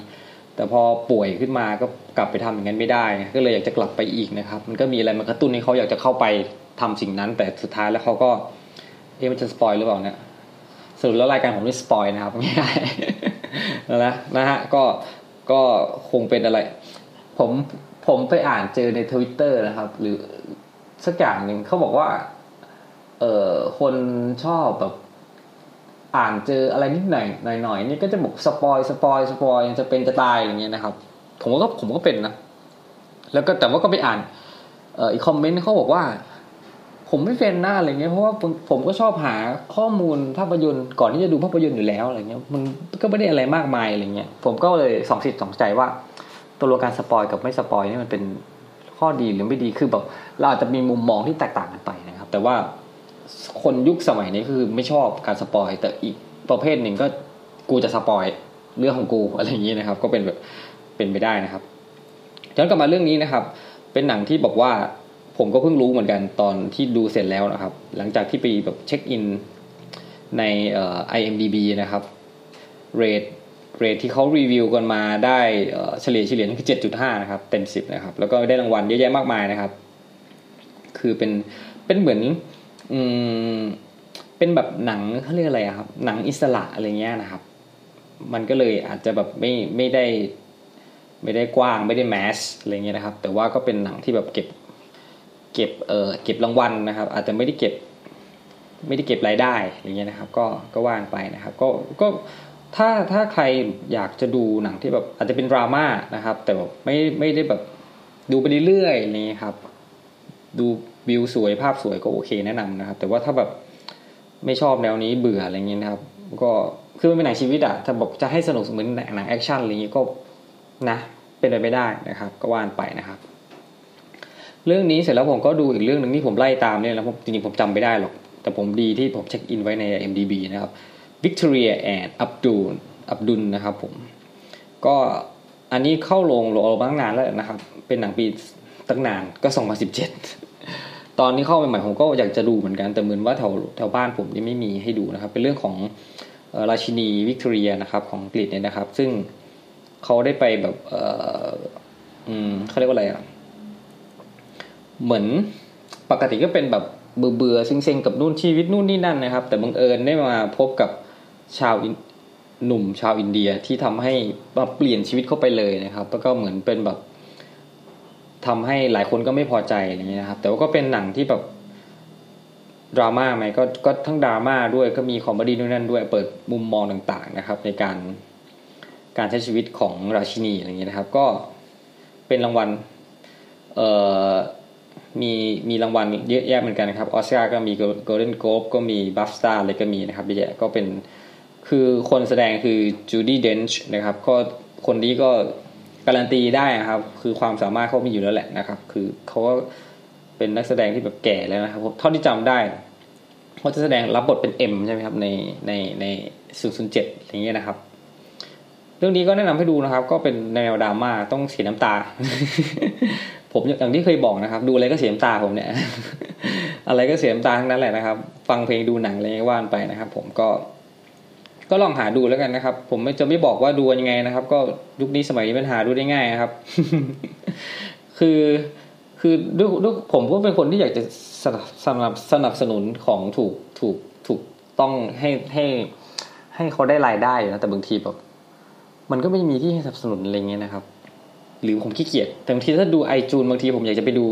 แต่พอป่วยขึ้นมาก็กลับไปทำอย่างนั้นไม่ได้ ก็เลยอยากจะกลับไปอีกนะครับ มันก็มีอะไรมากระตุ้นให้เขาอยากจะเข้าไปทำสิ่งนั้น แต่สุดท้ายแล้วเขาก็ เอ๊ะมันจะสปอยหรือเปล่าเนี่ยสรุปแล้วรายการผมไม่ spoil นะครับไม่ได้นะนะฮะก็ก็คงเป็นอะไร ผมผมไปอ่านเจอในทวิตเตอร์นะครับ หรือสักอย่างหนึ่งเขาบอกว่า เอ่อคนชอบแบบ อ่านเจออะไรนิดหน่อยหน่อยหน่อยนี่ก็จะบอก spoil spoil spoil จะเป็นจะตายอย่างเงี้ยนะครับ ผมก็ผมก็เป็นนะ แล้วก็แต่ว่าก็ไปอ่านเอออีก comment เขาบอกว่า ผมไม่เป็นหน้าอะไรเงี้ยเพราะว่าผมผมก็ชอบหาข้อมูลภาพยนตร์ก่อนที่จะดูภาพยนตร์อยู่แล้วอะไรเงี้ยมันก็ไม่ได้อะไรมากมายอะไรเงี้ยผมก็เลยสองสิทธิ์สองใจว่าตัวการ spoil กับไม่ spoil นี่มันเป็นข้อดีหรือไม่ดีคือแบบเราอาจจะมีมุมมองที่แตกต่างกันไปนะครับ แต่ว่าคนยุคสมัยนี้คือไม่ชอบการ spoil แต่อีกประเภทหนึ่งก็กูจะ spoil เรื่องของกูอะไรอย่างนี้นะครับ ก็เป็นแบบเป็นไปได้นะครับย้อนกลับมาเรื่องนี้นะครับ เป็นหนังที่บอกว่า ผมก็เพิ่งรู้เหมือนกันตอนที่ดูเสร็จแล้วนะครับ หลังจากที่ไปแบบ check in ในเอ่อ IMDB นะครับ rate rate ที่เขารีวิวกันมาได้เฉลี่ยเฉลี่ยคือ 7.5 นะครับ เต็ม 10 นะครับ แล้วก็ได้รางวัลเยอะแยะมากมายนะครับ คือเป็นเป็นเหมือนอืมเป็นแบบหนังเขาเรียกอะไรครับ หนังอิสระอะไรเงี้ยนะครับ มันก็เลยอาจจะแบบไม่ไม่ได้ ไม่ได้กว้างไม่ได้แมสอะไรเงี้ยนะครับ แต่ว่าก็เป็นหนังที่แบบเก็บ เก็บเอ่อเก็บรางวัลนะครับ อาจจะไม่ได้เก็บไม่ได้เก็บรายได้อย่างเงี้ยนะครับ ก็ก็ว่างไปนะครับ ก็ก็ถ้าถ้าใครอยากจะดูหนังที่แบบอาจจะเป็นดราม่านะครับ แต่แบบไม่ไม่ได้แบบดูไปเรื่อยๆนี่ครับ ดูวิวสวยภาพสวยก็โอเคแนะนำนะครับ แต่ว่าถ้าแบบไม่ชอบแนวนี้เบื่ออะไรเงี้ยนะครับ ก็คือมันเป็นหนังชีวิตอะถ้าบอกจะให้สนุกเหมือนหนัง action อะไรเงี้ยก็นะเป็นไปไม่ได้นะครับ ก็ว่ากันไปนะครับ เรื่องนี้เสร็จแล้วผมก็ดูอีกเรื่องหนึ่งที่ผมไล่ตามเนี่ยแล้วจริงๆผมจำไม่ได้หรอก แต่ผมดีที่ผม check in ไว้ใน IMDB นะครับ Victoria and Abdul อับดุลนะครับผม ก็อันนี้เข้าโรงโรงมาตั้งนานแล้วนะครับ เป็นหนังปีตั้งนานก็ 2017 ตอนนี้เข้าใหม่ๆผมก็อยากจะดูเหมือนกัน แต่เหมือนว่าแถวแถวบ้านผมนี่ไม่มีให้ดูนะครับ เป็นเรื่องของราชินีวิกตอเรียนะครับของอังกฤษเนี่ยนะครับ ซึ่งเขาได้ไปแบบเอออืมเขาเรียกว่าอะไรอะ เหมือนปกติก็เป็นแบบเบื่อเบื่อเซ็งๆกับนู่นชีวิตนู่นนี่นั่นนะครับ แต่บังเอิญได้มาพบกับชาวหนุ่มชาวอินเดียที่ทำให้มาเปลี่ยนชีวิตเข้าไปเลยนะครับ แล้วก็เหมือนเป็นแบบทำให้หลายคนก็ไม่พอใจอะไรเงี้ยนะครับ แต่ว่าก็เป็นหนังที่แบบดราม่าไหมก็ก็ทั้งดราม่าด้วยก็มี comedy ด้วยนั่นด้วยเปิดมุมมองต่างๆนะครับ ในการการใช้ชีวิตของราชินีอะไรเงี้ยนะครับ ก็เป็นรางวัลเอ่อ มีมีรางวัลเยอะแยะเหมือนกันนะครับออสการ์ก็มี Golden Globe ก็มี BAFTA อะไรก็มีนะครับเยอะแยะก็เป็นคือคนแสดงคือจูดี้เดนช์นะครับก็คนนี้ก็การันตีได้นะครับ คือความสามารถเขามีอยู่แล้วแหละนะครับ คือเขาก็เป็นนักแสดงที่แบบแก่แล้วนะครับเท่าที่จำได้เขาจะแสดงรับบทเป็นเอ็มใช่ไหมครับในในในศูนย์ศูนย์เจ็ดอย่างเงี้ยนะครับ เรื่องนี้ก็แนะนำให้ดูนะครับ ก็เป็นแนวดราม่าต้องเสียน้ำตา ผมอย่างที่เคยบอกนะครับ ดูอะไรก็เสียน้ำตาผมเนี่ย อะไรก็เสียน้ำตาทั้งนั้นแหละนะครับ ฟังเพลงดูหนังอะไรว่านไปนะครับ ผมก็ ก็ลองหาดูแล้วกันนะครับ ผมไม่จะไม่บอกว่าดูยังไงนะครับ ก็ยุคนี้สมัยนี้มันหาดูได้ง่ายนะครับ คือคือด้วยด้วยผมก็เป็นคนที่อยากจะสนับสนับสนับสนุนของถูกถูกถูกต้องให้ให้ให้เขาได้รายได้นะแต่บางทีแบบมันก็ไม่มีที่ให้สนับสนุนอะไรเงี้ยนะครับ หรือผมขี้เกียจแต่บางทีถ้าดูไอจูนบางทีผมอยากจะไปดู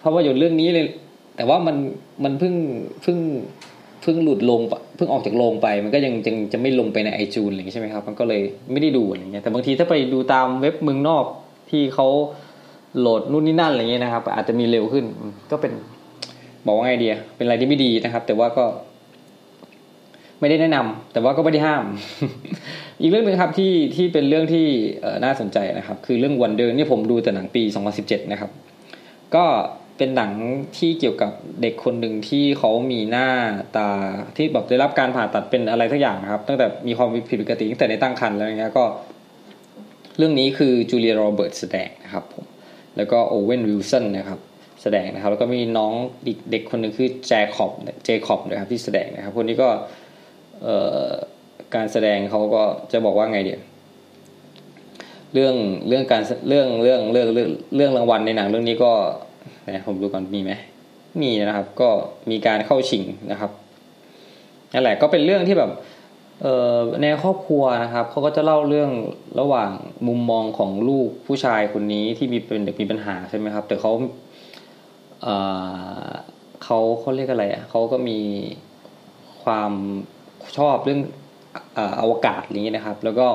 เพราะว่าอยู่เรื่องนี้เลย แต่ว่ามันมันเพิ่งเพิ่งเพิ่งหลุดลงเพิ่งออกจากโรงไป มันก็ยังยังจะไม่ลงไปในไอจูนอะไรอย่างนี้ใช่ไหมครับ มันก็เลยไม่ได้ดูอะไรเงี้ยแต่บางทีถ้าไปดูตามเว็บเมืองนอกที่เขาโหลดนู่นนี่นั่นอะไรเงี้ยนะครับ อาจจะมีเร็วขึ้นก็เป็นบอกว่าไงเดียเป็นอะไรที่ไม่ดีนะครับ แต่ว่าก็ ไม่ได้แนะนำแต่ว่าก็ไม่ได้ห้าม อีกเรื่องหนึ่งครับที่ที่เป็นเรื่องที่น่าสนใจนะครับ คือเรื่องวันเดอร์นี่ผมดูแต่หนังปี 2017 นะครับ ก็เป็นหนังที่เกี่ยวกับเด็กคนหนึ่งที่เขามีหน้าตาที่แบบได้รับการผ่าตัดเป็นอะไรทักอย่างครับ ตั้งแต่มีความผิดปกติตั้งแต่ในตั้งครรภ์แล้วเงี้ยก็ เรื่องนี้คือจูเลียโรเบิร์ตแสดงนะครับผมแล้วก็โอเวนวิลสันนะครับแสดงนะครับ แล้วก็มีน้องเด็กคนหนึ่งคือแจคอบเจคอบนะครับที่แสดงนะครับ คนนี้ก็ การแสดงเขาก็จะบอกว่าไงเดียวเรื่องเรื่องการเรื่องเรื่องเรื่องเรื่องเรื่องรางวัลในหนังเรื่องนี้ก็นะผมดูก่อนมีไหมมีนะครับ ก็มีการเข้าชิงนะครับนั่นแหละก็เป็นเรื่องที่แบบในครอบครัวนะครับเขาก็จะเล่าเรื่องระหว่างมุมมองของลูกผู้ชายคนนี้ที่มีเป็นเด็กมีปัญหาใช่ไหมครับ แต่เขาเออเขาเขาเรียกอะไรอะเขาก็มีความ ชอบเรื่องอวกาศนี้นะครับ แล้วก็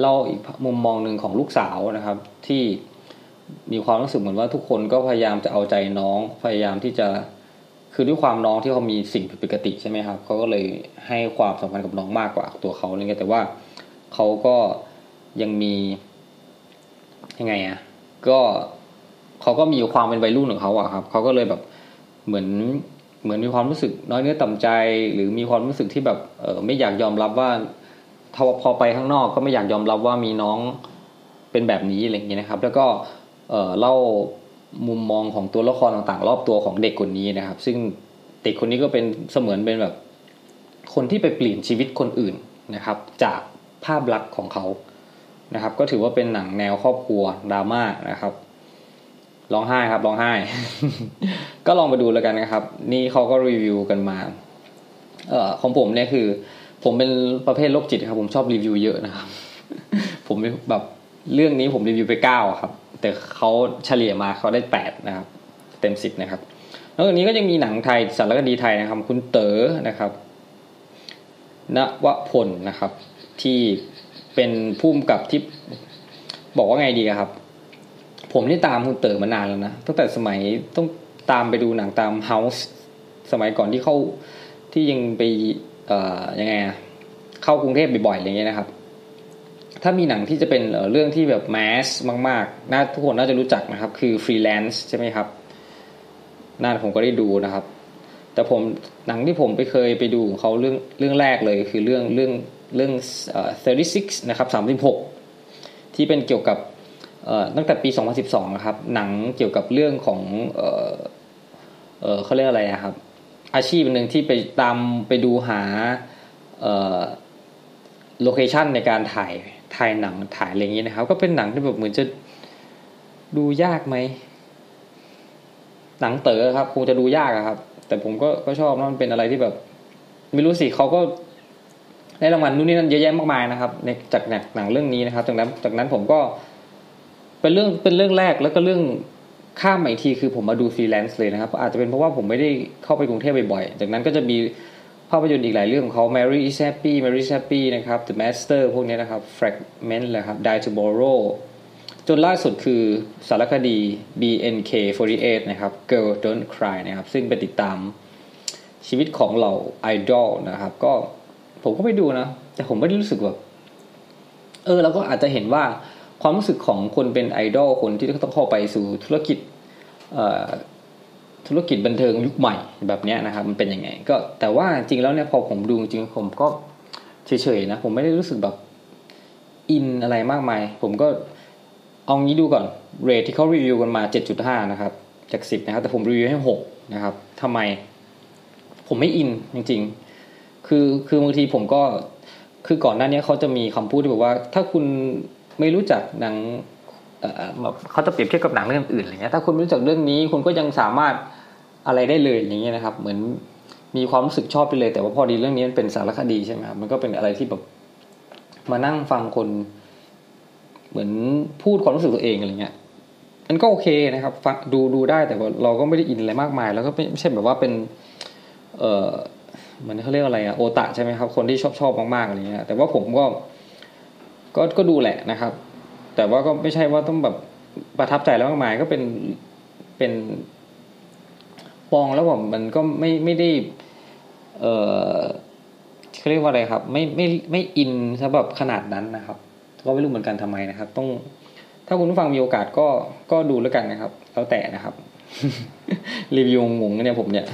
เล่าอีกมุมมองหนึ่งของลูกสาวนะครับ ที่มีความรู้สึกเหมือนว่าทุกคนก็พยายามจะเอาใจน้องพยายามที่จะคือด้วยความน้องที่เขามีสิ่งผิดปกติใช่ไหมครับเขาก็เลยให้ความสำคัญกับน้องมากกว่าตัวเขาอะไรเงี้ยแต่ว่าเขาก็ยังมียังไงอะก็เขาก็มีความเป็นวัยรุ่นของเขาอะครับเขาก็เลยแบบเหมือน เหมือนมีความรู้สึกน้อยเนื้อต่ำใจ หรือมีความรู้สึกที่แบบเออไม่อยากยอมรับว่าถ้าพอไปข้างนอกก็ไม่อยากยอมรับว่ามีน้องเป็นแบบนี้อะไรอย่างเงี้ยนะครับ แล้วก็เออเล่ามุมมองของตัวละครต่างๆ รอบตัวของเด็กคนนี้นะครับ ซึ่งเด็กคนนี้ก็เป็นเสมือนเป็นแบบ คนที่ไปเปลี่ยนชีวิตคนอื่นนะครับ จากภาพลักษณ์ของเขานะครับ ก็ถือว่าเป็นหนังแนวครอบครัวดราม่านะครับ ร้องไห้ครับร้องไห้ ก็ลองไปดูแล้วกันนะครับ นี่เขาก็รีวิวกันมา เอ่อของผมเนี่ยคือ ผมเป็นประเภทโรคจิตครับ ผมชอบรีวิวเยอะนะครับ ผมแบบเรื่องนี้ผมรีวิวไปเก้าครับ แต่เขาเฉลี่ยมาเขาได้แปดนะครับ เต็มสิบนะครับแล้วจากนี้ก็ยังมีหนังไทยสารคดีไทยนะครับ คุณเต๋อนะครับณวพลนะครับ ที่เป็นผู้กำกับที่บอกว่าไงดีครับ ผมนี่ตามคุณเต๋อมานานแล้วนะตั้งแต่สมัยต้องตามไปดูหนังตาม House สมัยก่อนที่เข้าที่ยังไปเอ่อยังไงอะเข้ากรุงเทพบ่อยๆอะไรเงี้ยนะครับ ถ้ามีหนังที่จะเป็นเรื่องที่แบบ mass มากๆน่าทุกคนน่าจะรู้จักนะครับ คือฟรีแลนซ์ใช่ไหมครับน่าผมก็ได้ดูนะครับ แต่ผมหนังที่ผมไปเคยไปดูเขาเรื่องเรื่องแรกเลยคือเรื่องเรื่องเรื่องเอ่อ36 นะครับ 36 ที่เป็นเกี่ยวกับ ตั้งแต่ปี 2012นะครับหนังเกี่ยวกับเรื่องของเออเออเขาเรียกอะไรครับ อาชีพหนึ่งที่ไปตามไปดูหาเออโลเคชันในการถ่ายถ่ายหนังถ่ายอะไรอย่างนี้นะครับ ก็เป็นหนังที่แบบเหมือนจะดูยากไหมหนังเต๋อครับคงจะดูยากครับ แต่ผมก็ก็ชอบนะมันเป็นอะไรที่แบบ ไม่รู้สิเขาก็ได้รางวัลนู่นนี่นั่นเยอะแยะมากมายนะครับในจากหนังเรื่องนี้นะครับจากนั้นจากนั้นผมก็ เป็นเรื่องเป็นเรื่องแรกแล้วก็เรื่องข้ามมาอีกทีคือผมมาดูฟรีแลนซ์เลยนะครับ อาจจะเป็นเพราะว่าผมไม่ได้เข้าไปกรุงเทพบ่อยๆ จากนั้นก็จะมีภาพยนตร์อีกหลายเรื่องของเขา Mary is Happy Mary is Happy นะครับ The Master พวกนี้นะครับ Fragment เลยครับ Die to Borrow จนล่าสุดคือสารคดี BNK48 นะครับ Girl Don't Cry นะครับ ซึ่งไปติดตามชีวิตของเหล่าไอดอลนะครับ ก็ผมก็ไปดูนะ แต่ผมไม่ได้รู้สึกแบบเออเราก็อาจจะเห็นว่า ความรู้สึกของคนเป็นไอดอลคนที่ต้องเข้าไปสู่ธุรกิจธุรกิจบันเทิงยุคใหม่แบบนี้นะครับมันเป็นยังไง ก็แต่ว่าจริงแล้วเนี่ยพอผมดูจริงผมก็เฉยๆนะผมไม่ได้รู้สึกแบบอินอะไรมากมาย ผมก็เอางี้ดูก่อนเรทที่เขารีวิวกันมา 7.5 นะครับ จาก 10 นะครับ แต่ผมรีวิวให้ 6 นะครับทำไม ผมไม่อินจริง ๆ คือคือบางทีผมก็คือก่อนหน้านี้เขาจะมีคำพูดที่บอกว่า ถ้าคุณ ไม่รู้จักหนังเขาจะเปรียบเทียบกับหนังเรื่องอื่นอะไรเงี้ยถ้าคุณไม่รู้จักเรื่องนี้คุณก็ยังสามารถอะไรได้เลยอย่างเงี้ยนะครับ เหมือนมีความรู้สึกชอบไปเลย แต่ว่าพอดีเรื่องนี้มันเป็นสารคดีใช่ไหมครับมันก็เป็นอะไรที่แบบมานั่งฟังคน เหมือนพูดความรู้สึกตัวเองอะไรเงี้ยมันก็โอเคนะครับฟังดูดูได้แต่ว่าเราก็ไม่ได้อินอะไรมากมาย แล้วก็ไม่ใช่แบบว่าเป็น เอ่อมันเขาเรียกอะไรอะโอตะใช่ไหมครับ คนที่ชอบชอบมากๆอะไรเงี้ยแต่ว่าผมก็ ก็ก็ดูแหละนะครับ แต่ว่าก็ไม่ใช่ว่าต้องแบบประทับใจแล้วมากมายก็เป็นเป็นมองแล้วแบบมันก็ไม่ไม่ได้ เออเขาเรียกว่าอะไรครับ ไม่ไม่ไม่อินสำหรับขนาดนั้นนะครับ ก็ไม่รู้เหมือนกันทำไมนะครับ ต้อง ถ้าคุณผู้ฟังมีโอกาสก็ก็ดูแล้วกันนะครับ แล้วแต่นะครับ รีวิวงงเนี่ยผมเนี่ย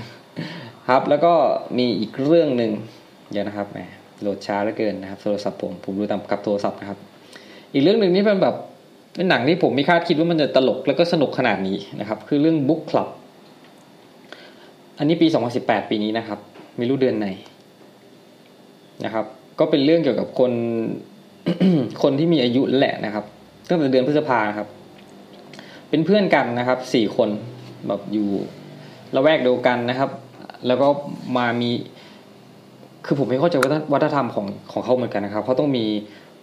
ครับ แล้วก็มีอีกเรื่องหนึ่งเดี๋ยวนะครับแหม โหลดช้าเหลือเกินนะครับโทรศัพท์ผมผมดูตามกับโทรศัพท์นะครับ อีกเรื่องหนึ่งนี่เป็นแบบเป็นหนังที่ผมไม่คาดคิดว่ามันจะตลกแล้วก็สนุกขนาดนี้นะครับ คือเรื่อง Book Club อันนี้ปี 2018 ปีนี้นะครับ ไม่รู้เดือนไหนนะครับ ก็เป็นเรื่องเกี่ยวกับคนคนที่มีอายุแหละนะครับตั้งแต่เดือนพฤษภาครับ เป็นเพื่อนกันนะครับสี่คนแบบอยู่ละแวกเดียวกันนะครับ แล้วก็มามี คือผมไม่เข้าใจวัฒนธรรมของของเขาเหมือนกันนะครับเขาต้องมี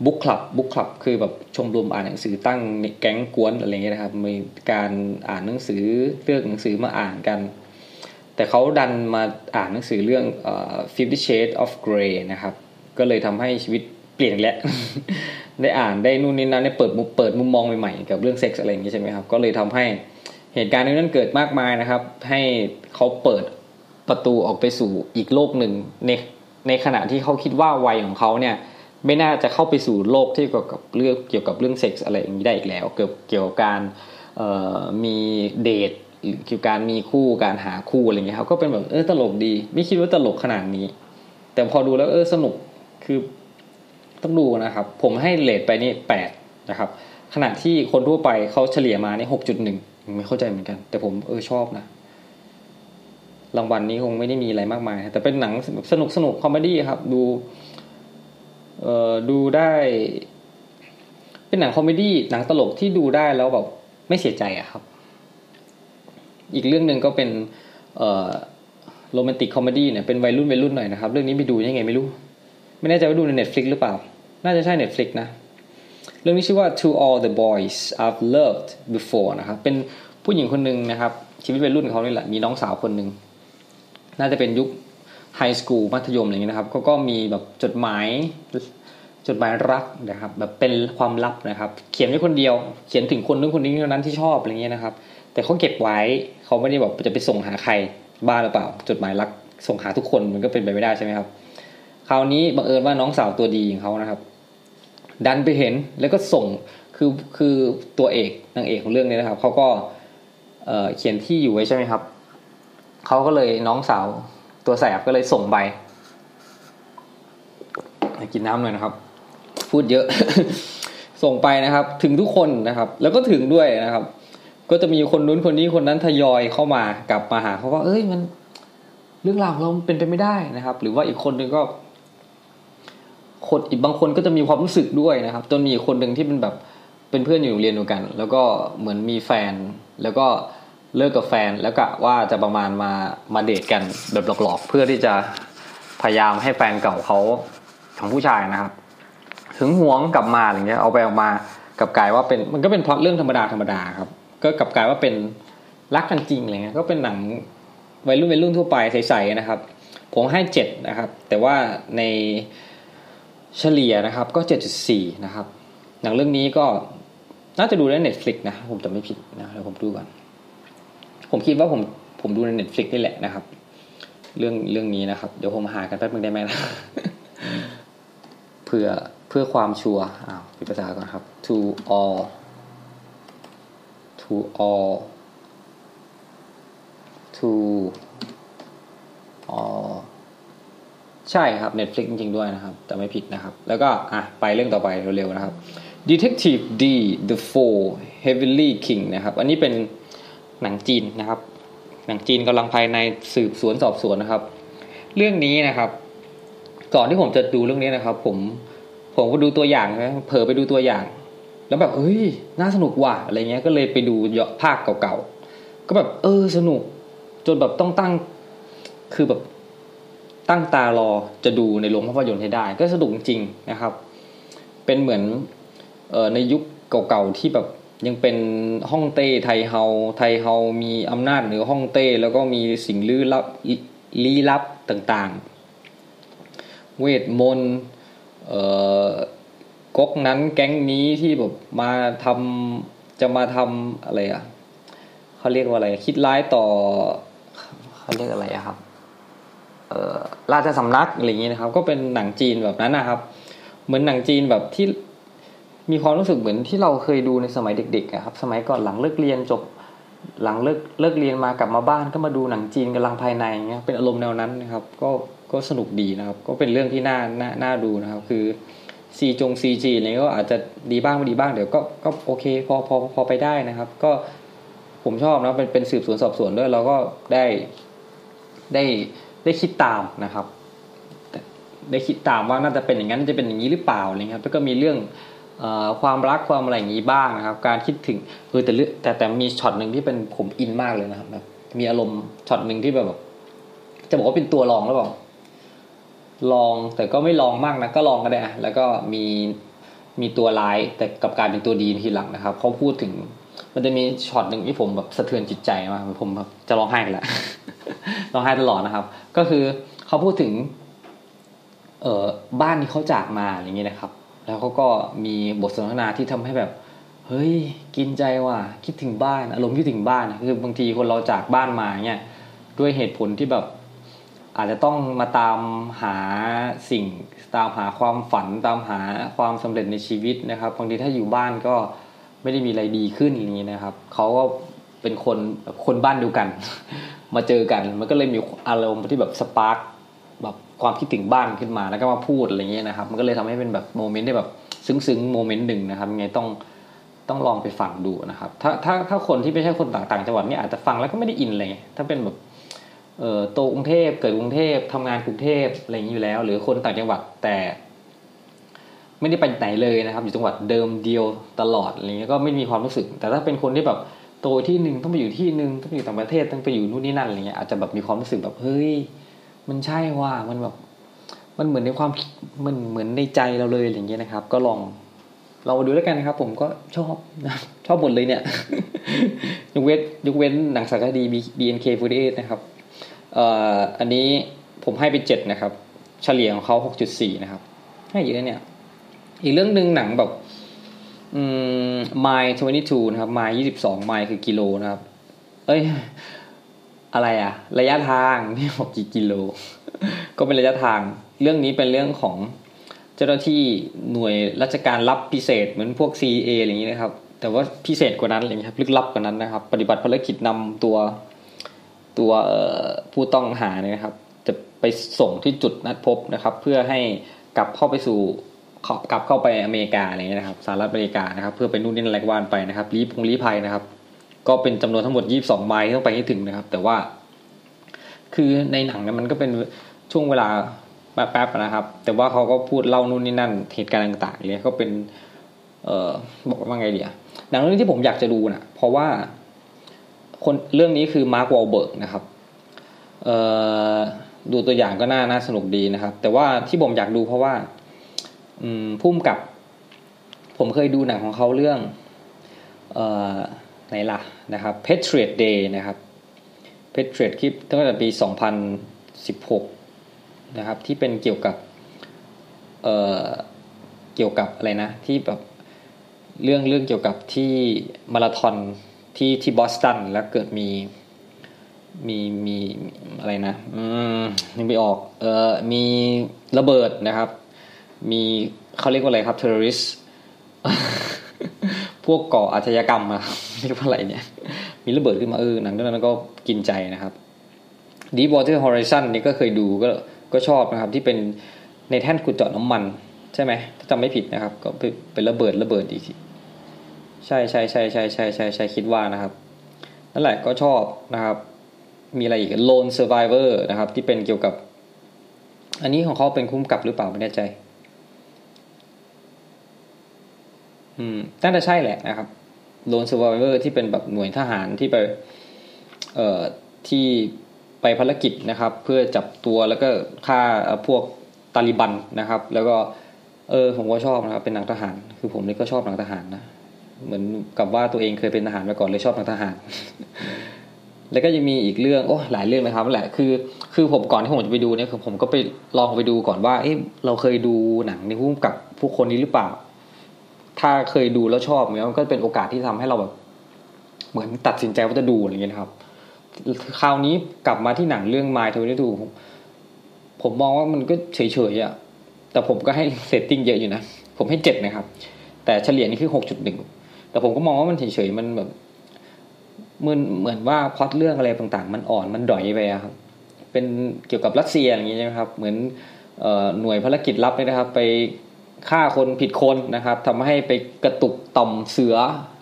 บุ๊กคลับบุ๊กคลับคือแบบชมรมอ่านหนังสือตั้งแก๊งกวนอะไรเงี้ยนะครับมีการอ่านหนังสือเลือกหนังสือมาอ่านกัน แต่เขาดันมาอ่านหนังสือเรื่อง Fifty Shades of Grey นะครับ ก็เลยทำให้ชีวิตเปลี่ยนแล้ว ได้อ่านได้นู่นนี่นั่นได้เปิดมุมเปิดมุมมองใหม่ๆกับเรื่องเซ็กส์อะไรอย่างนี้ใช่ไหมครับ ก็เลยทำให้เหตุการณ์นั้นเกิดมากมายนะครับ ให้เขาเปิดประตูออกไปสู่อีกโลกหนึ่งใน ในขณะที่เขาคิดว่าวัยของเขาเนี่ยไม่น่าจะเข้าไปสู่โลกที่เกี่ยวกับเรื่องเกี่ยวกับเรื่องเซ็กส์อะไรอย่างนี้ได้อีกแล้ว เกี่ยวเกี่ยวกับการมีเดทเกี่ยวกับการมีคู่การหาคู่อะไรเงี้ยครับก็เป็นแบบเออตลกดี ไม่คิดว่าตลกขนาดนี้ แต่พอดูแล้วเออสนุกคือต้องดูนะครับ ผมให้เลทไปนี่แปดนะครับขณะที่คนทั่วไปเขาเฉลี่ยมานี่หกจุดหนึ่งไม่เข้าใจเหมือนกัน แต่ผมเออชอบนะ รางวัลนี้คงไม่ได้มีอะไรมากมาย แต่เป็นหนังสนุกสนุก comedy ครับ ดู เอ่อดูได้ เป็นหนัง comedy หนังตลกที่ดูได้แล้วแบบไม่เสียใจอะครับ อีกเรื่องหนึ่งก็เป็น เอ่อ romantic comedy เนี่ยเป็นวัยรุ่นวัยรุ่นหน่อยนะครับ เรื่องนี้ไปดูยังไงไม่รู้ ไม่แน่ใจว่าดูใน Netflix หรือเปล่า น่าจะใช่ Netflix นะ เรื่องนี้ชื่อว่า To All the Boys I've Loved Before นะครับ เป็นผู้หญิงคนหนึ่งนะครับ ชีวิตวัยรุ่นเขานี่แหละ มีน้องสาวคนหนึ่ง น่าจะเป็นยุคไฮสคูลมัธยมอะไรเงี้ยนะครับเขาก็มีแบบจดหมายจดหมายรักนะครับ แบบเป็นความลับนะครับ เขียนไว้คนเดียว เขียนถึงคนนึงคนนี้เท่านั้นที่ชอบอะไรเงี้ยนะครับ แต่เขาเก็บไว้เขาไม่ได้แบบจะไปส่งหาใครบ้าหรือเปล่า จดหมายรักส่งหาทุกคนมันก็เป็นไปไม่ได้ใช่ไหมครับ คราวนี้บังเอิญว่าน้องสาวตัวดีของเขานะครับ ดันไปเห็นแล้วก็ส่งคือคือตัวเอกนางเอกของเรื่องนี้นะครับเขาก็เขียนที่อยู่ไว้ใช่ไหมครับ เขาก็เลยน้องสาวตัวแสบก็เลยส่งใบกินน้ำหน่อยนะครับ พูดเยอะ ส่งไปนะครับ ถึงทุกคนนะครับ แล้วก็ถึงด้วยนะครับ ก็จะมีคนนู้นคนนี้คนนั้นทยอยเข้ามากลับมาหาเขาว่า เอ้ยมัน เรื่องราวเราเป็นไปไม่ได้นะครับ หรือว่าอีกคนนึงก็คนอีกบางคนก็จะมีความรู้สึกด้วยนะครับ จนมีคนหนึ่งที่เป็นแบบเป็นเพื่อนอยู่โรงเรียนเดียวกัน แล้วก็เหมือนมีแฟน แล้วก็เเลิกกับแฟนแล้วกะว่าจะประมาณมามาเดทกันแบบหลอกๆ เพื่อที่จะพยายามให้แฟนเก่าเขาของผู้ชายนะครับถึงหวงกลับมาอย่างเงี้ยเอาไปออกมากับกายว่าเป็นมันก็เป็นพล็อตเรื่องธรรมดาธรรมดาครับ ก็กับกายว่าเป็นรักกันจริงอะไรเงี้ยก็เป็นหนังวัยรุ่นวัยรุ่นทั่วไปใสๆนะครับ ผมให้เจ็ดนะครับ แต่ว่าในเฉลี่ยนะครับ ก็เจ็ดจุดสี่นะครับ หนังเรื่องนี้ก็น่าจะดูใน Netflix นะผมจะไม่ผิดนะเดี๋ยวผมดูก่อน ผมคิดว่าผมผมดูใน Netflix นี่แหละนะครับ เรื่องเรื่องนี้นะครับ เดี๋ยวผมหากันแป๊บนึงได้ไหมนะเพื่อเพื่อความชัวร์อ้าวปิดภาษาก่อนครับ to all to all to all ใช่ครับ Netflix จริงๆด้วยนะครับ แต่ไม่ผิดนะครับ แล้วก็อะไปเรื่องต่อไปเร็วๆนะครับ Detective D The Four Heavenly King นะครับ อันนี้เป็น หนังจีนนะครับ หนังจีนกำลังภายในสืบสวนสอบสวนนะครับ เรื่องนี้นะครับ ก่อนที่ผมจะดูเรื่องนี้นะครับ ผมผมก็ดูตัวอย่างนะเผลอไปดูตัวอย่าง แล้วแบบเฮ้ยน่าสนุกว่ะอะไรเงี้ยก็เลยไปดูเยอะภาคเก่าๆก็แบบเออสนุก จนแบบต้องตั้งคือแบบตั้งตารอจะดูในโรงภาพยนตร์ให้ได้ ก็สนุกจริงนะครับ เป็นเหมือนออในยุคเก่าๆที่แบบ ยังเป็นฮ่องเต้ไทเฮาไทเฮามีอำนาจเหนือฮ่องเต้แล้วก็มีสิ่งลี้ลับลี้ลับต่างๆ เวทมนต์เอ่อก๊กนั้นแก๊งนี้ที่แบบมาทำจะมาทำอะไรอะเขาเรียกว่าอะไร คิดร้ายต่อเขาเรียกอะไรอะครับเอ่อราชสำนักอะไรอย่างเงี้ยนะครับ ก็เป็นหนังจีนแบบนั้นนะครับ เหมือนหนังจีนแบบที่ มีความรู้สึกเหมือนที่เราเคยดูในสมัยเด็กๆนะครับ สมัยก่อนหลังเลิกเรียนจบหลังเลิกเลิกเรียนมากลับมาบ้านก็มาดูหนังจีนกำลังภายในเงี้ยเป็นอารมณ์แนวนั้นนะครับ ก็ก็สนุกดีนะครับ ก็เป็นเรื่องที่น่าน่าน่าดูนะครับ คือซีจงซีจีอะไรก็อาจจะดีบ้างไม่ดีบ้างเดี๋ยวก็ก็โอเคพอพอพอไปได้นะครับ ก็ผมชอบนะเป็นเป็นสืบสวนสอบสวนด้วยเราก็ได้ได้ได้คิดตามนะครับ ได้คิดตามว่าน่าจะเป็นอย่างนั้นจะเป็นอย่างนี้หรือเปล่าอะไรเงี้ยแล้วก็มีเรื่อง ความรักความอะไรอย่างนี้บ้างนะครับ การคิดถึงเออแต่แต่แต่มีช็อตหนึ่งที่เป็นผมอินมากเลยนะครับแบบมีอารมณ์ช็อตหนึ่งที่แบบ จะบอกว่าเป็นตัวรองหรือเปล่ารองแต่ก็ไม่รองมากนะก็รองก็ได้แล้วก็มีมีตัวร้ายแต่กลับกลายเป็นตัวดีทีหลังนะครับเขาพูดถึง มันจะมีช็อตหนึ่งที่ผมแบบสะเทือนจิตใจมากผมแบบจะร้องไห้กันแหละร้องไห้ตลอดนะครับ ก็คือเขาพูดถึง เออบ้านที่เขาจากมาอย่างนี้นะครับ แล้วเขาก็มีบทสนทนาที่ทำให้แบบเฮ้ยกินใจว่ะคิดถึงบ้านอารมณ์คิดถึงบ้านคือบางทีคนเราจากบ้านมาเนี่ยด้วยเหตุผลที่แบบอาจจะต้องมาตามหาสิ่ง ตามหาความฝันตามหาความสำเร็จในชีวิตนะครับบางทีถ้าอยู่บ้านก็ไม่ได้มีอะไรดีขึ้นอย่างนี้นะครับเขาก็เป็นคนคนบ้านเดียวกัน มาเจอกัน มันก็เลยมีอารมณ์ที่แบบ spark แบบความคิดถึงบ้านขึ้นมาแล้วก็มาพูดอะไรเงี้ยนะครับ มันก็เลยทำให้เป็นแบบ moment ที่แบบซึ้งๆ moment หนึ่งนะครับยังไงต้องต้องลองไปฟังดูนะครับ ถ้าถ้าถ้าคนที่ไม่ใช่คนต่างต่างจังหวัดเนี่อาจจะฟังแล้วก็ไม่ได้อินเลยถ้าเป็นแบบเอ่อโตกรุงเทพเกิดกรุงเทพทำงานกรุงเทพอะไรอย่างนี้อยู่แล้ว หรือคนต่างจังหวัดแต่ ไม่ได้ไปไหนเลยนะครับ อยู่จังหวัดเดิมเดียวตลอดอะไรเงี้ยก็ไม่มีความรู้สึก แต่ถ้าเป็นคนที่แบบโตที่หนึ่งต้องไปอยู่ที่หนึ่งต้องไปอยู่ต่างประเทศต้องไปอยู่นู่นนี่นั่นอะไรเงี้ยอาจจะแบบมีความรู้สึกแบบเฮ้ย มันใช่ว่ามันแบบ มันเหมือนในความมันเหมือนในใจเราเลยอย่างเงี้ยนะครับ ก็ลองเราดูแล้วกันนะครับ ผมก็ชอบนะชอบหมดเลยเนี่ยยกเว้นยกเว้นหนังสารคดี BNK48 นะครับเอ่ออันนี้ผมให้ไปเจ็ดนะครับ เฉลี่ยของเขาหกจุดสี่นะครับให้เยอะเนี่ย อีกเรื่องหนึ่งหนังแบบอืมไมล์ทเวนตี้ทูนะครับไมล์ยี่สิบสองไมล์คือกิโลนะครับ เอ้ย อะไรอะระยะทางนี่บอกกี่กิโล ก็เป็นระยะทาง เรื่องนี้เป็นเรื่องของเจ้าหน้าที่หน่วยราชการรับพิเศษเหมือนพวก CA อะไรอย่างนี้นะครับ แต่ว่าพิเศษกว่านั้นอะไรอย่างนี้ครับลึกลับกว่านั้นนะครับ ปฏิบัติภารกิจนำตัวตัวผู้ต้องหาเนี่ยนะครับ จะไปส่งที่จุดนัดพบนะครับ เพื่อให้กลับเข้าไปสู่กลับเข้าไปอเมริกาอะไรเงี้ยนะครับสหรัฐอเมริกานะครับ เพื่อไปนู่นนี่นั่นแหลกวานไปนะครับรีพงรีภัยนะครับ ก็เป็นจำนวนทั้งหมดยี่สองไมล์ที่ต้องไปให้ถึงนะครับ แต่ว่า คือในหนังเนี่ยมันก็เป็นช่วงเวลาแป๊บๆนะครับ แต่ว่าเขาก็พูดเล่านู่นนี่นั่นเหตุการณ์ต่างๆเลยก็เป็น เออบอกว่าไงเดียหนังเรื่องที่ผมอยากจะดูนะเพราะว่า คนเรื่องนี้คือมาร์ควอลเบิร์กนะครับดูตัวอย่างก็น่าน่าสนุกดีนะครับ แต่ว่าที่ผมอยากดูเพราะว่าพุ่มกับ ผมเคยดูหนังของเขาเรื่องอ ไหนล่ะนะครับ Patriot Day นะครับ Patriot คลิปตั้งแต่ปี 2016 นะครับ ที่เป็นเกี่ยวกับเอ่อเกี่ยวกับอะไรนะ ที่แบบเรื่องเรื่องเกี่ยวกับที่มาราธอนที่ที่บอสตันแล้วเกิดมีมีมีอะไรนะ อืมนึกไม่ออก เอ่อมีระเบิดนะครับ มีเขาเรียกว่าอะไรครับเทอร์ริส วกก่ออาชญากรรมอะเรียกว่าอะไรเนี่ย มีระเบิดขึ้นมาเออหนังเรื่องนั้นก็กินใจนะครับ Deep Water Horizon นี่ก็เคยดูก็ก็ชอบนะครับ ที่เป็นในแท่นขุดเจาะน้ำมันใช่ไหมถ้าจำไม่ผิดนะครับ ก็เป็นระเบิดระเบิดอีกใช่ใช่ใช่ใช่ใช่ใช่ใช่คิดว่านะครับ นั่นแหละก็ชอบนะครับ มีอะไรอีก Lone Survivor นะครับ ที่เป็นเกี่ยวกับ อันนี้ของเขาเป็นคุ้มกับหรือเปล่าไม่แน่ใจ อืมน่าจะใช่แหละนะครับ Lone Survivor ที่เป็นแบบหน่วยทหารที่ไปเอ่อที่ไปภารกิจนะครับ เพื่อจับตัวแล้วก็ฆ่าพวกตาลิบันนะครับ แล้วก็ เออผมก็ชอบนะครับเป็นหนังทหาร คือผมนี่ก็ชอบหนังทหารนะเหมือนกับว่าตัวเองเคยเป็นทหารมาก่อนเลยชอบหนังทหาร แล้วก็ยังมีอีกเรื่องโอ้หลายเรื่องนะครับแหละคือคือผมก่อนที่ผมจะไปดูเนี่ยคือผมก็ไปลองไปดูก่อนว่า เอ้เราเคยดูหนังในพุ่มกับผู้คนนี้หรือเปล่า ถ้าเคยดูแล้วชอบเนี่ยมันก็เป็นโอกาสที่ทำให้เราแบบ เหมือนตัดสินใจว่าจะดูอะไรเงี้ยครับ คราวนี้กลับมาที่หนังเรื่อง My 22ผมผมมองว่ามันก็เฉยๆอะแต่ผมก็ให้เรตติ้งเยอะอยู่นะผมให้เจ็ดนะครับ แต่เฉลี่ยนี่คือหกจุดหนึ่งแต่ผมก็มองว่ามันเฉยๆมันแบบมันเหมือนว่าพล็อตเรื่องอะไรต่างๆ มันอ่อนมันด้อยไปครับ เป็นเกี่ยวกับรัสเซียอย่างนี้ใช่ไหมครับ เหมือนหน่วยภารกิจลับนะครับ ไป ฆ่าคนผิดคนนะครับทำให้ไปกระตุกต่อมเสือ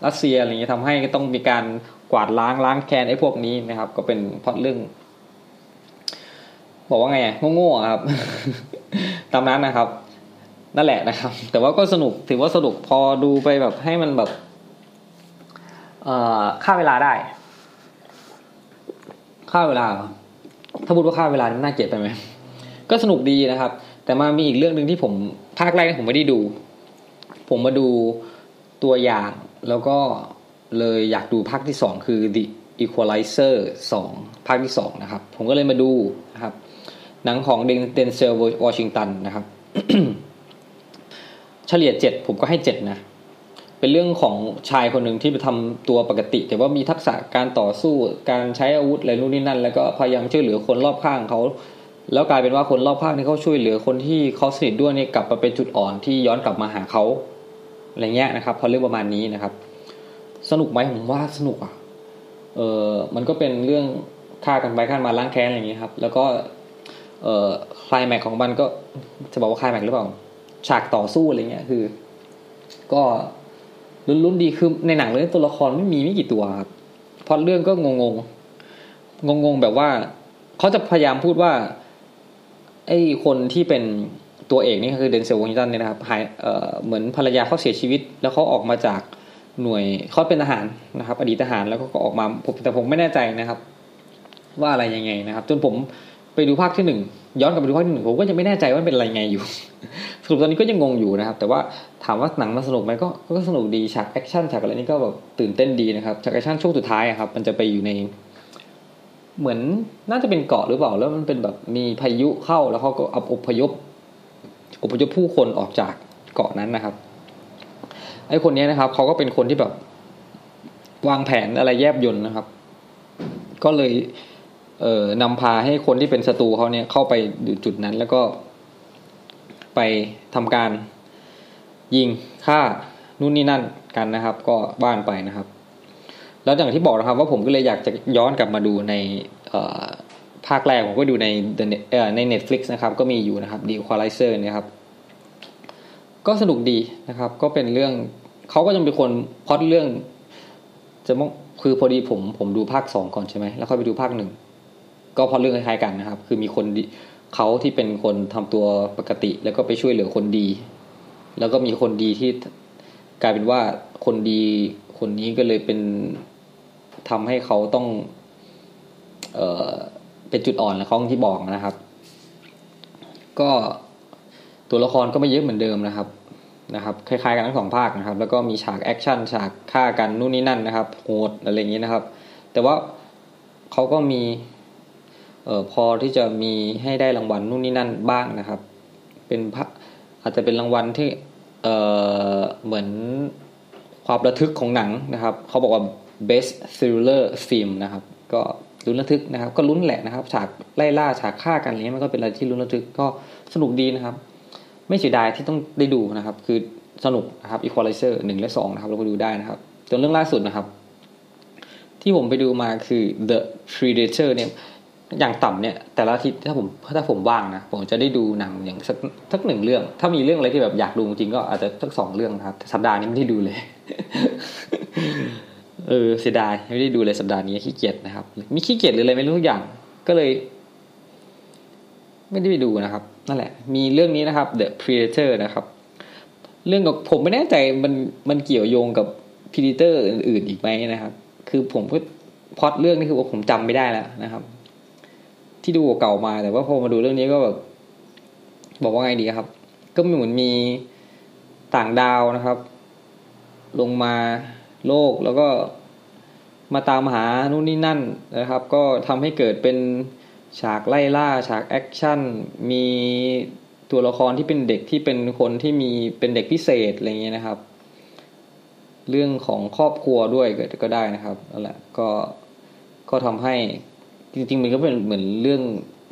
รัสเซียอะไรอย่างนี้ทำให้ต้องมีการกวาดล้างล้างแค้นไอ้พวกนี้นะครับ ก็เป็นพอดเรื่อง บอกว่าไงโง่ๆครับ ตามนั้นนะครับ นั่นแหละนะครับ แต่ว่าก็สนุกถือว่าสนุกพอดูไปแบบให้มันแบบค่าเวลาได้ ค่าเวลา ถ้าพูดว่าค่าเวลาน่าเกลียดไปไหมก็สนุกดีนะครับ แต่มามีอีกเรื่องหนึ่งที่ผมภาคแรกผมไม่ได้ดู ผมมาดูตัวอย่างแล้วก็เลยอยากดูภาคที่สองคือ The Equalizer สองภาคที่สองนะครับ ผมก็เลยมาดูนะครับ หนังของเดนเซลวอชิงตันนะครับ เฉลี่ยเจ็ดผมก็ให้เจ็ดนะเป็นเรื่องของชายคนหนึ่งที่ไปทำตัวปกติ แต่ว่ามีทักษะการต่อสู้การใช้อาวุธอะไรนู่นนี่นั่น แล้วก็พยายามช่วยเหลือคนรอบข้างเขา แล้วกลายเป็นว่าคนรอบข้างที่เขาช่วยเหลือคนที่เขาสนิทด้วยนี่กลับมาเป็นจุดอ่อนที่ย้อนกลับมาหาเขาอะไรเงี้ยนะครับพอเรื่องประมาณนี้นะครับ สนุกไหมผมว่าสนุกอะเออมันก็เป็นเรื่องฆ่ากันไปฆ่ามาล้างแค้นอะไรอย่างเงี้ยครับ แล้วก็เออคลายแม็กของมันก็จะบอกว่าคลายแม็กหรือเปล่าฉากต่อสู้อะไรเงี้ยคือ ก็ลุ้นๆดีคือในหนังเรื่องตัวละครไม่มีไม่กี่ตัวครับพอเรื่องก็งงงงงๆแบบว่าเขาจะพยายามพูดว่า ไอ้คนที่เป็นตัวเอกนี่คือเดนเซลวอชิงตันเนี่ยนะครับหายเอ่อเหมือนภรรยาเขาเสียชีวิต แล้วเขาออกมาจากหน่วยเขาเป็นทหารนะครับ อดีตทหารแล้วก็ออกมาผมแต่ผมไม่แน่ใจนะครับ ว่าอะไรยังไงนะครับ จนผมไปดูภาคที่หนึ่งย้อนกลับไปดูภาคที่หนึ่งผมก็ยังไม่แน่ใจว่าเป็นอะไรไงอยู่ สรุปตอนนี้ก็ยังงงอยู่นะครับ แต่ว่าถามว่าหนังมันสนุกไหมก็ก็สนุกดีฉากแอคชั่นฉากอะไรนี่ก็แบบตื่นเต้นดีนะครับฉากแอคชั่นช่วงสุดท้ายครับมันจะไปอยู่ใน เหมือนน่าจะเป็นเกาะหรือเปล่า แล้วมันเป็นแบบมีพายุเข้าแล้วเขาก็เอาอพยพอพยพผู้คนออกจากเกาะนั้นนะครับ ไอ้คนนี้นะครับเขาก็เป็นคนที่แบบวางแผนอะไรแยบยลนะครับ ก็เลย เอ่อนำพาให้คนที่เป็นศัตรูเขาเนี่ยเข้าไปอยู่จุดนั้น แล้วก็ไปทำการยิงฆ่านู่นนี่นั่นกันนะครับ ก็บ้านไปนะครับ แล้วอย่างที่บอกนะครับว่าผมก็เลยอยากจะย้อนกลับมาดูในภาคแรกผมก็ดูในใน Netflix นะครับ ก็มีอยู่นะครับ The Equalizer นะครับ ก็สนุกดีนะครับ ก็เป็นเรื่องเขาก็จะเป็นคนพอดเรื่อง จะมคือพอดีผมผมดูภาคสองก่อนใช่ไหมแล้วค่อยไปดูภาคหนึ่งก็พล็อตเรื่องคล้ายๆกันนะครับ คือมีคนเขาที่เป็นคนทำตัวปกติ แล้วก็ไปช่วยเหลือคนดี แล้วก็มีคนดีที่กลายเป็นว่าคนดีคนนี้ก็เลยเป็น ทำให้เขาต้อง เออเป็นจุดอ่อนแล้วเขาที่บอกนะครับ ก็ตัวละครก็ไม่เยอะเหมือนเดิมนะครับนะครับ คล้ายๆกันทั้งสองภาคนะครับ แล้วก็มีฉากแอคชั่นฉากฆ่ากันนู่นนี่นั่นนะครับโหดอะไรอย่างนี้นะครับ แต่ว่าเขาก็มีเอ่อพอที่จะมีให้ได้รางวัลนู่นนี่นั่นบ้างนะครับ เป็นพระอาจจะเป็นรางวัลที่เอ่อเหมือนความระทึกของหนังนะครับ เขาบอกว่า best thriller film นะครับ ก็ลุ้นระทึกนะครับ ก็ลุ้นแหละนะครับ ฉากไล่ล่าฉากฆ่ากันอะไรเงี้ยมันก็เป็นอะไรที่ลุ้นระทึกก็สนุกดีนะครับ ไม่เสียดายที่ต้องได้ดูนะครับ คือสนุกนะครับ Equalizer หนึ่งและสองนะครับเราไปดูได้นะครับจนเรื่องล่าสุดนะครับ ที่ผมไปดูมาคือ The Predator เนี่ยอย่างต่ำเนี่ยแต่ละอาทิตย์ถ้าผมถ้าผมว่างนะผมจะได้ดูหนังอย่างสักสักหนึ่งเรื่อง ถ้ามีเรื่องอะไรที่แบบอยากดูจริงก็อาจจะสักสองเรื่องนะครับสัปดาห์นี้ไม่ได้ดูเลย เออเสียดายไม่ได้ดูเลยสัปดาห์นี้ขี้เกียจนะครับ มีขี้เกียจหรืออะไรไม่รู้ทุกอย่าง ก็เลย ไม่ได้ไปดูนะครับ นั่นแหละ มีเรื่องนี้นะครับ The Predator นะครับ เรื่องกับผมไม่แน่ใจมันมันเกี่ยวโยงกับ Predator อื่นๆอีกไหมนะครับ คือผมก็พอดเรื่องนี้คือว่าผมจำไม่ได้แล้วนะครับ ที่ดูเก่ามาแต่ว่าพอมาดูเรื่องนี้ก็แบบบอกว่าไงดีครับ ก็เหมือนมีต่างดาวนะครับ ลงมาโลกแล้วก็ มาตามหานู่นนี่นั่นนะครับ ก็ทำให้เกิดเป็นฉากไล่ล่า ฉากแอคชั่น มีตัวละครที่เป็นเด็กที่เป็นคนที่มีเป็นเด็กพิเศษอะไรเงี้ยนะครับ เรื่องของครอบครัวด้วยก็ได้นะครับนั่นแหละก็ก็ทำให้จริงๆมันก็เป็นเหมือนเรื่อง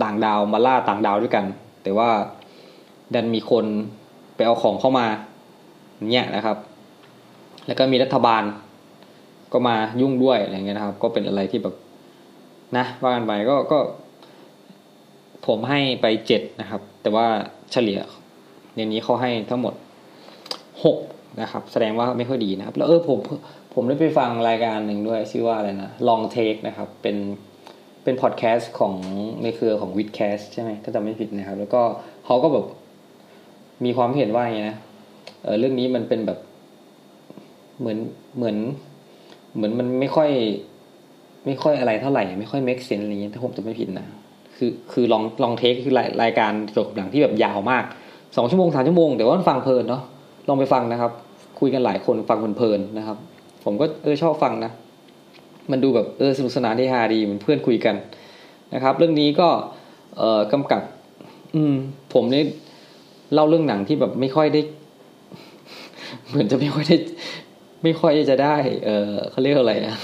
ต่างดาวมาล่าต่างดาวด้วยกัน แต่ว่าดันมีคนไปเอาของเข้ามาเนี่ยนะครับ แล้วก็มีรัฐบาล ก็มายุ่งด้วยอะไรเงี้ยนะครับ ก็เป็นอะไรที่แบบนะว่ากันไปก็ก็ ผมให้ไปเจ็ดนะครับ แต่ว่าเฉลี่ยในนี้เขาให้ทั้งหมดหกนะครับ แสดงว่าไม่ค่อยดีนะครับ แล้วเออผมผมได้ไปฟังรายการหนึ่งด้วย ชื่อว่าอะไรนะ Long Take นะครับ เป็นเป็นพอดแคสต์ของในเครือของ w i t c a s t ใช่ไหมถ้าจำไม่ผิดนะครับ แล้วก็เขาก็แบบมีความเห็นว่าอย่างนี้นะเออเรื่องนี้มันเป็นแบบเหมือนเหมือน เหมือนมันไม่ค่อย ไม่ค่อยอะไรเท่าไหร่ ไม่ค่อย make sense อะไรอย่างนี้ถ้าผมจะไม่ผิดนะคือคือลองลองเทคคือรายรายการเกี่ยวกับหนังที่แบบยาวมากสองชั่วโมงสามชั่วโมง แต่ว่าฟังเพลินเนาะลองไปฟังนะครับ คุยกันหลายคนฟังเพลินๆนะครับ ผมก็เออชอบฟังนะ มันดูแบบเออสนุกสนานที่ฮาดีเหมือนเพื่อนคุยกันนะครับ เรื่องนี้ก็เอ่อกำกับ อืม ผมนี่เล่าเรื่องหนังที่แบบไม่ค่อยได้ เหมือนจะไม่ค่อยได้ ไม่ค่อยจะได้ เออเขาเรียกอะไรอะ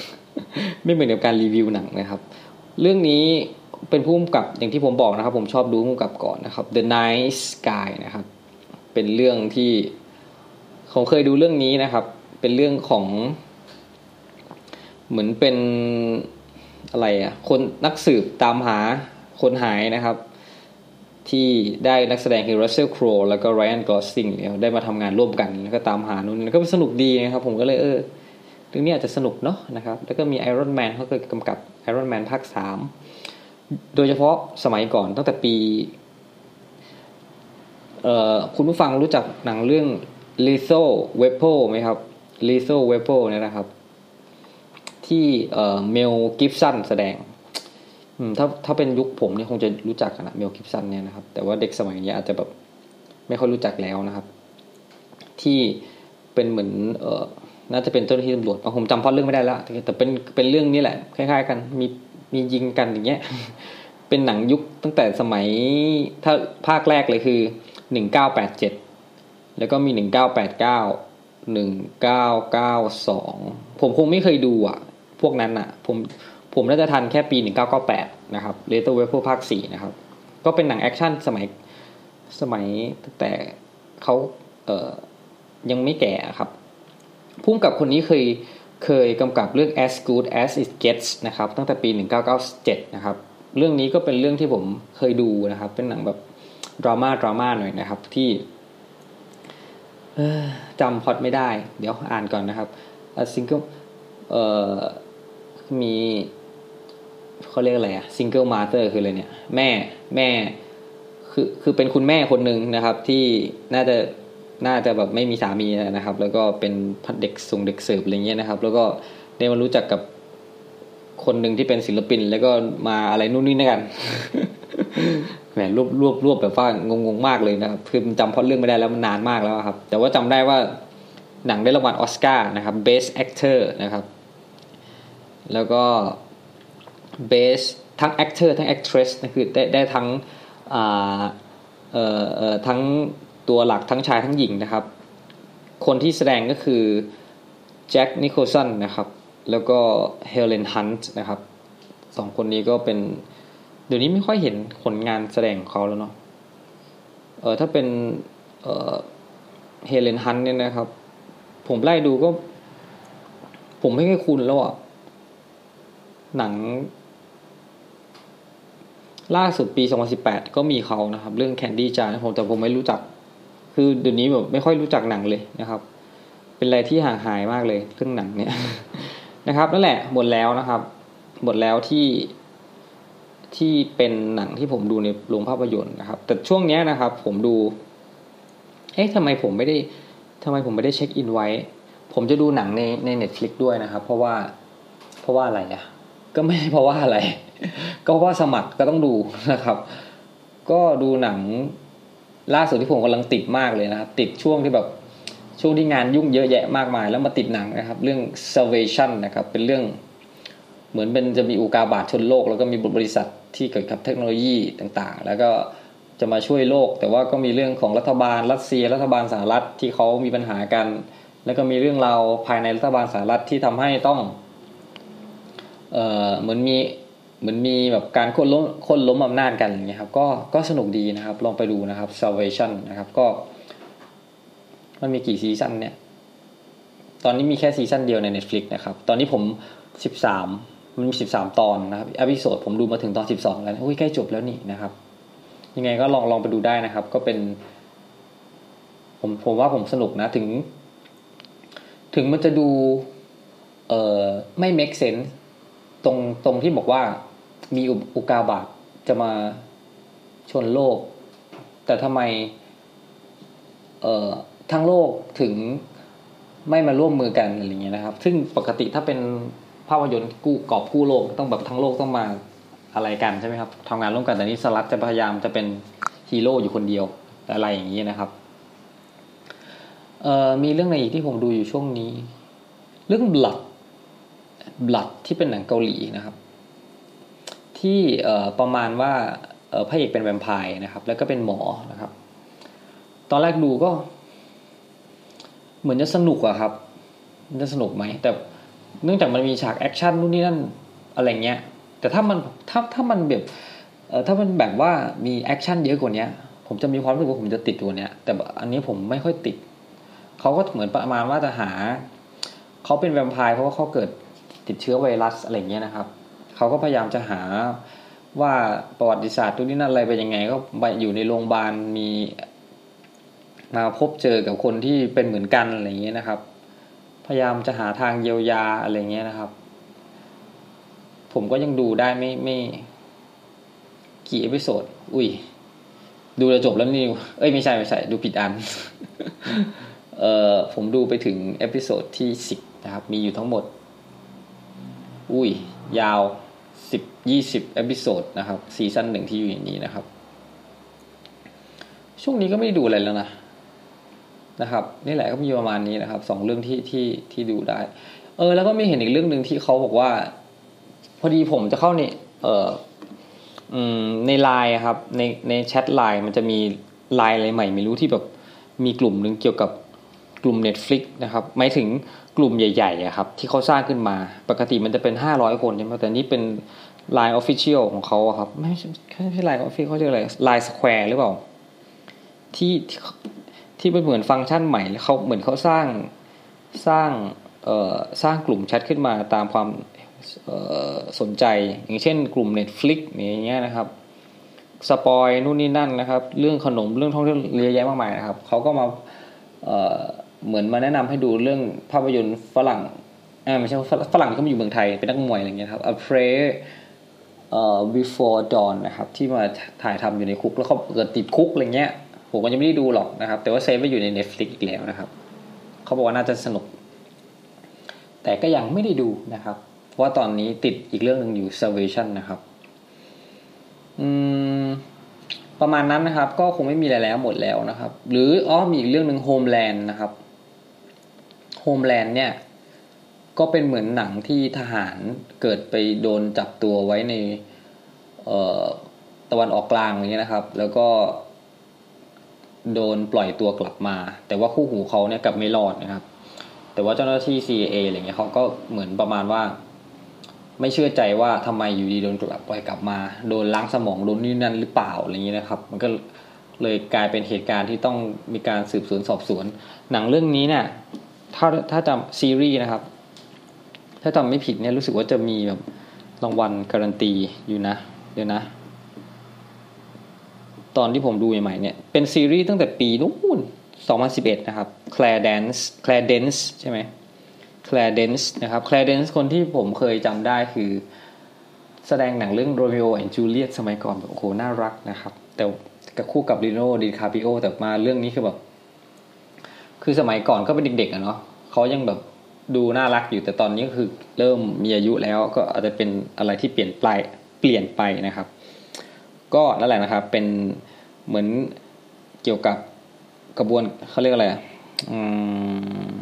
ไม่เหมือนกับการรีวิวหนังนะครับ เรื่องนี้เป็นผู้กำกับอย่างที่ผมบอกนะครับ ผมชอบดูผู้กำกับก่อนนะครับ The Night Sky นะครับ เป็นเรื่องที่ผมเคยดูเรื่องนี้นะครับ เป็นเรื่องของ เหมือนเป็นอะไรอะ คนนักสืบตามหาคนหายนะครับ ที่ได้นักแสดงคือ Russell Crowe แล้วก็ Ryan Gosling เนี่ยได้มาทำงานร่วมกันแล้วก็ตามหานู่นก็สนุกดีนะครับผมก็เลยเออเรื่องนี้อาจจะสนุกเนาะนะครับ แล้วก็มี Iron Man เขาเคยกำกับ Iron Man ภาคสามโดยเฉพาะสมัยก่อนตั้งแต่ปีเอ่อคุณผู้ฟังรู้จักหนังเรื่อง Lethal Weapon ไหมครับ Lethal Weapon เนี่ยนะครับ ที่เอ่อเมลกิบสันแสดง ถ้าถ้าเป็นยุคผมเนี่ยคงจะรู้จักนะเมลกิบสันเนี่ยนะครับ แต่ว่าเด็กสมัยนี้อาจจะแบบไม่ค่อยรู้จักแล้วนะครับ ที่เป็นเหมือนเออน่าจะเป็นเจ้าหน้าที่ตำรวจผมจำพล็อตเรื่องไม่ได้แล้วแต่เป็นเป็นเรื่องนี้แหละคล้าย ๆ กันมีมียิงกันอย่างเงี้ย เป็นหนังยุคตั้งแต่สมัยถ้าภาคแรกเลยคือหนึ่งเก้าแปดเจ็ดแล้วก็มีหนึ่งเก้าแปดเก้าหนึ่งเก้าเก้าสองผมคงไม่เคยดูอะ พวกนั้นอะ ผม ผมน่าจะทันแค่ปีหนึ่งเก้าเก้าแปดนะครับ Lethal Weapon ภาคสี่นะครับ ก็เป็นหนังแอคชั่นสมัยสมัยแต่เขาเอ่อยังไม่แก่ครับผู้กำกับคนนี้เคยเคยกำกับเรื่อง as good as it gets นะครับ ตั้งแต่ปี 1997 นะครับ เรื่องนี้ก็เป็นเรื่องที่ผมเคยดูนะครับ เป็นหนังแบบดราม่าดราม่าหน่อยนะครับ ที่จำพล็อตไม่ได้ เดี๋ยวอ่านก่อนนะครับซิงเกิลเอ่อมี เขาเรียกอะไรอะ single mother คืออะไรเนี่ย แม่แม่ คือคือเป็นคุณแม่คนหนึ่งนะครับ ที่น่าจะน่าจะแบบไม่มีสามีนะครับ แล้วก็เป็นเด็กส่งเด็กเสิร์ฟอะไรเงี้ยนะครับ แล้วก็ได้มารู้จักกับคนหนึ่งที่เป็นศิลปิน แล้วก็มาอะไรนู่นนี่นะกันแหมรวบรวบรวบแบบว่างงงมากเลยนะครับคือจำพอดเรื่องไม่ได้แล้วมันนานมากแล้วครับ แต่ว่าจำได้ว่าหนังได้รางวัลออสการ์นะครับ Best Actor นะครับ แล้วก็ Best ทั้ง Actor ทั้ง Actress นะคือได้ได้ทั้งเอ่อเอ่อทั้งตัวหลักทั้งชายทั้งหญิงนะครับ คนที่แสดงก็คือแจ็คนิโคลสันนะครับ แล้วก็เฮเลนฮันต์นะครับสองคนนี้ก็เป็น เดี๋ยวนี้ไม่ค่อยเห็นผลงานแสดงของเขาแล้วเนาะเออถ้าเป็นเออเฮเลนฮันต์เนี่ยนะครับ ผมไล่ดูก็ ผมไม่ค่อยคุ้นแล้วอะหนัง ล่าสุดปี 2018 ก็มีเขานะครับ เรื่องแคนดี้จานผมแต่ผมไม่รู้จัก คือเดี๋ยวนี้แบบไม่ค่อยรู้จักหนังเลยนะครับ เป็นอะไรที่ห่างหายมากเลยเรื่องหนังเนี่ยนะครับนั่นแหละหมดแล้วนะครับหมดแล้วที่ที่เป็นหนังที่ผมดูในโรงภาพยนตร์นะครับ แต่ช่วงนี้นะครับ ผมดู เอ๊ะทำไมผมไม่ได้ทำไมผมไม่ได้เช็คอินไว้ ผมจะดูหนังในใน Netflix ด้วยนะครับ เพราะว่าเพราะว่าอะไรอะ ก็ไม่เพราะว่าอะไร ก็เพราะว่าสมัครก็ต้องดูนะครับ ก็ดูหนังล่าสุดที่ผมกำลังติดมากเลยนะครับ ติดช่วงที่แบบช่วงที่งานยุ่งเยอะแยะมากมาย แล้วมาติดหนังนะครับ เรื่อง salvation นะครับ เป็นเรื่องเหมือนเป็นจะมีอุกาบาตชนโลก แล้วก็มีบริษัทที่เกี่ยวกับเทคโนโลยีต่างๆ แล้วก็จะมาช่วยโลก แต่ว่าก็มีเรื่องของรัฐบาลรัสเซีย รัฐบาลสหรัฐที่เขามีปัญหากัน แล้วก็มีเรื่องราวภายในรัฐบาลสหรัฐที่ทำให้ต้องเอ่อเหมือนมี เหมือนมีแบบการคนล้มคนล้มอำนาจกันอย่างเงี้ยครับก็ก็สนุกดีนะครับ ลองไปดูนะครับ salvation นะครับก็ มันมีกี่ซีซั่นเนี่ย ตอนนี้มีแค่ซีซั่นเดียวใน Netflix นะครับ ตอนนี้ผมสิบสามมันมีสิบสามตอนนะครับ episode ผมดูมาถึงตอนสิบสองแล้วอุ้ยใกล้จบแล้วนี่นะครับ ยังไงก็ลองลองไปดูได้นะครับ ก็เป็น ผมผมว่าผมสนุกนะถึง ถึงมันจะดู เอ่อไม่ make sense ตรงตรงที่บอกว่า มีอุกาบาตจะมาชนโลก แต่ทำไมเอ่อทั้งโลกถึงไม่มาร่วมมือกันอะไรเงี้ยนะครับ ซึ่งปกติถ้าเป็นภาพยนตร์กู้กอบกู้โลกต้องแบบทั้งโลกต้องมาอะไรกันใช่ไหมครับทำงานร่วมกันแต่นี้สลัดจะพยายามจะเป็นฮีโร่อยู่คนเดียวอะไรอย่างนี้นะครับเอ่อมีเรื่องอะไรอีกที่ผมดูอยู่ช่วงนี้ เรื่อง Blood Blood ที่เป็นหนังเกาหลีนะครับ ที่ประมาณว่าพระเอกเป็นแวมไพร์นะครับ แล้วก็เป็นหมอนะครับ ตอนแรกดูก็ เหมือนจะสนุกอะครับจะสนุกไหมแต่เนื่องจากมันมีฉากแอคชั่นนู่นนี่นั่นอะไรเงี้ย แต่ถ้ามันถ้าถ้ามันแบบถ้ามันแบบว่ามีแอคชั่นเยอะกว่านี้ผมจะมีความรู้สึกว่าผมจะติดตัวเนี้ย แต่อันนี้ผมไม่ค่อยติดเขาก็เหมือนประมาณว่าจะหาเขาเป็นแวมไพร์เพราะว่าเขาเกิดติดเชื้อไวรัสอะไรเงี้ยนะครับ เขาก็พยายามจะหาว่าประวัติศาสตร์นู่นนี่นั่นอะไรไปยังไง ก็ไปอยู่ในโรงพยาบาลมีมาพบเจอกับคนที่เป็นเหมือนกันอะไรเงี้ยนะครับ พยายามจะหาทางเยียวยาอะไรเงี้ยนะครับ ผมก็ยังดูได้ไม่ไม่กี่ episode อุ้ย ดูจะจบแล้วนี่ เอ้ยไม่ใช่ไม่ใช่ ดูผิดอัน เอ่อผมดูไปถึง episode ที่สิบนะครับ มีอยู่ทั้งหมด อุ้ย ยาว สิบยี่สิบ episode นะครับซีซั่นหนึ่งที่อยู่อย่างนี้นะครับ ช่วงนี้ก็ไม่ได้ดูอะไรแล้วนะนะครับนี่แหละก็มีประมาณนี้นะครับสองเรื่องที่ที่ที่ดูได้ เออ แล้วก็มีเห็นอีกเรื่องหนึ่งที่เขาบอกว่า พอดีผมจะเข้าในเออในไลน์ครับ ในในแชทไลน์มันจะมีไลน์อะไรใหม่ ไม่รู้ที่แบบมีกลุ่มหนึ่งเกี่ยวกับกลุ่ม Netflix นะครับหมายถึง กลุ่มใหญ่ๆครับที่เขาสร้างขึ้นมา ปกติมันจะเป็นห้าร้อยคนใช่ไหมแต่นี่เป็นไลน์ official ของเขาครับ ไม่ใช่ไม่ใช่ไลน์ official เขาเรียกอะไรไลน์ Square หรือเปล่า ที่ที่เป็นเหมือนฟังก์ชันใหม่เขาเหมือนเขาสร้างสร้างเอ่อสร้างกลุ่มแชทขึ้นมาตามความสนใจ อย่างเช่นกลุ่ม Netflix อย่างเงี้ยนะครับสปอยนู่นนี่นั่นนะครับ เรื่องขนมเรื่องท่องเที่ยวเยอะแยะมากมายนะครับเขาก็มา เหมือนมาแนะนำให้ดูเรื่องภาพยนตร์ฝรั่งอ่าไม่ใช่ฝรั่งที่เขามาอยู่เมืองไทยเป็นนักมวยอะไรเงี้ยครับ A Pray เอ่อ Before Dawn นะครับ ที่มาถ่ายทำอยู่ในคุกแล้วเขาเกิดติดคุกอะไรเงี้ยผมก็ยังไม่ได้ดูหรอกนะครับ แต่ว่าเซฟไว้อยู่ใน Netflix อีกแล้วนะครับเขาบอกว่าน่าจะสนุก แต่ก็ยังไม่ได้ดูนะครับ เพราะว่าตอนนี้ติดอีกเรื่องหนึ่งอยู่ Salvation นะครับอืมประมาณนั้นนะครับ ก็คงไม่มีอะไรแล้วหมดแล้วนะครับ หรืออ้อมีอีกเรื่องหนึ่ง Homeland นะครับ Homeland เนี่ยก็เป็นเหมือนหนังที่ทหารเกิดไปโดนจับตัวไว้ในตะวันออกกลางอย่างเงี้ยนะครับ แล้วก็โดนปล่อยตัวกลับมา แต่ว่าคู่หูเขาเนี่ยกลับไม่รอดนะครับ แต่ว่าเจ้าหน้าที่ CIA อะไรเงี้ยเขาก็เหมือนประมาณว่า ไม่เชื่อใจว่าทำไมอยู่ดีโดนกลับปล่อยกลับมา โดนล้างสมองโดนนี่นั่นหรือเปล่าอะไรเงี้ยนะครับ มันก็เลยกลายเป็นเหตุการณ์ที่ต้องมีการสืบสวนสอบสวน หนังเรื่องนี้เนี่ย ถ้าถ้าจำซีรีส์นะครับ ถ้าจำไม่ผิดเนี่ยรู้สึกว่าจะมีแบบรางวัลการันตีอยู่นะ เดี๋ยวนะ ตอนที่ผมดูใหม่ๆเนี่ย เป็นซีรีส์ตั้งแต่ปีนู้น2011 นะครับ Claire Dance Claire Dance ใช่ไหม Claire Dance นะครับ Claire Dance คนที่ผมเคยจำได้คือ แสดงหนังเรื่อง Romeo and Juliet สมัยก่อนแบบโอ้โห น่ารักนะครับ แต่กับคู่กับลีโนดิคาปิโอแต่มาเรื่องนี้คือแบบ คือสมัยก่อนก็เป็นเด็กๆอะเนาะเขายังแบบดูน่ารักอยู่แต่ตอนนี้ก็คือเริ่มมีอายุแล้วก็อาจจะเป็นอะไรที่เปลี่ยนไปเปลี่ยนไปนะครับ ก็นั่นแหละนะครับ เป็นเหมือนเกี่ยวกับกระบวนเขาเรียกอะไรอืม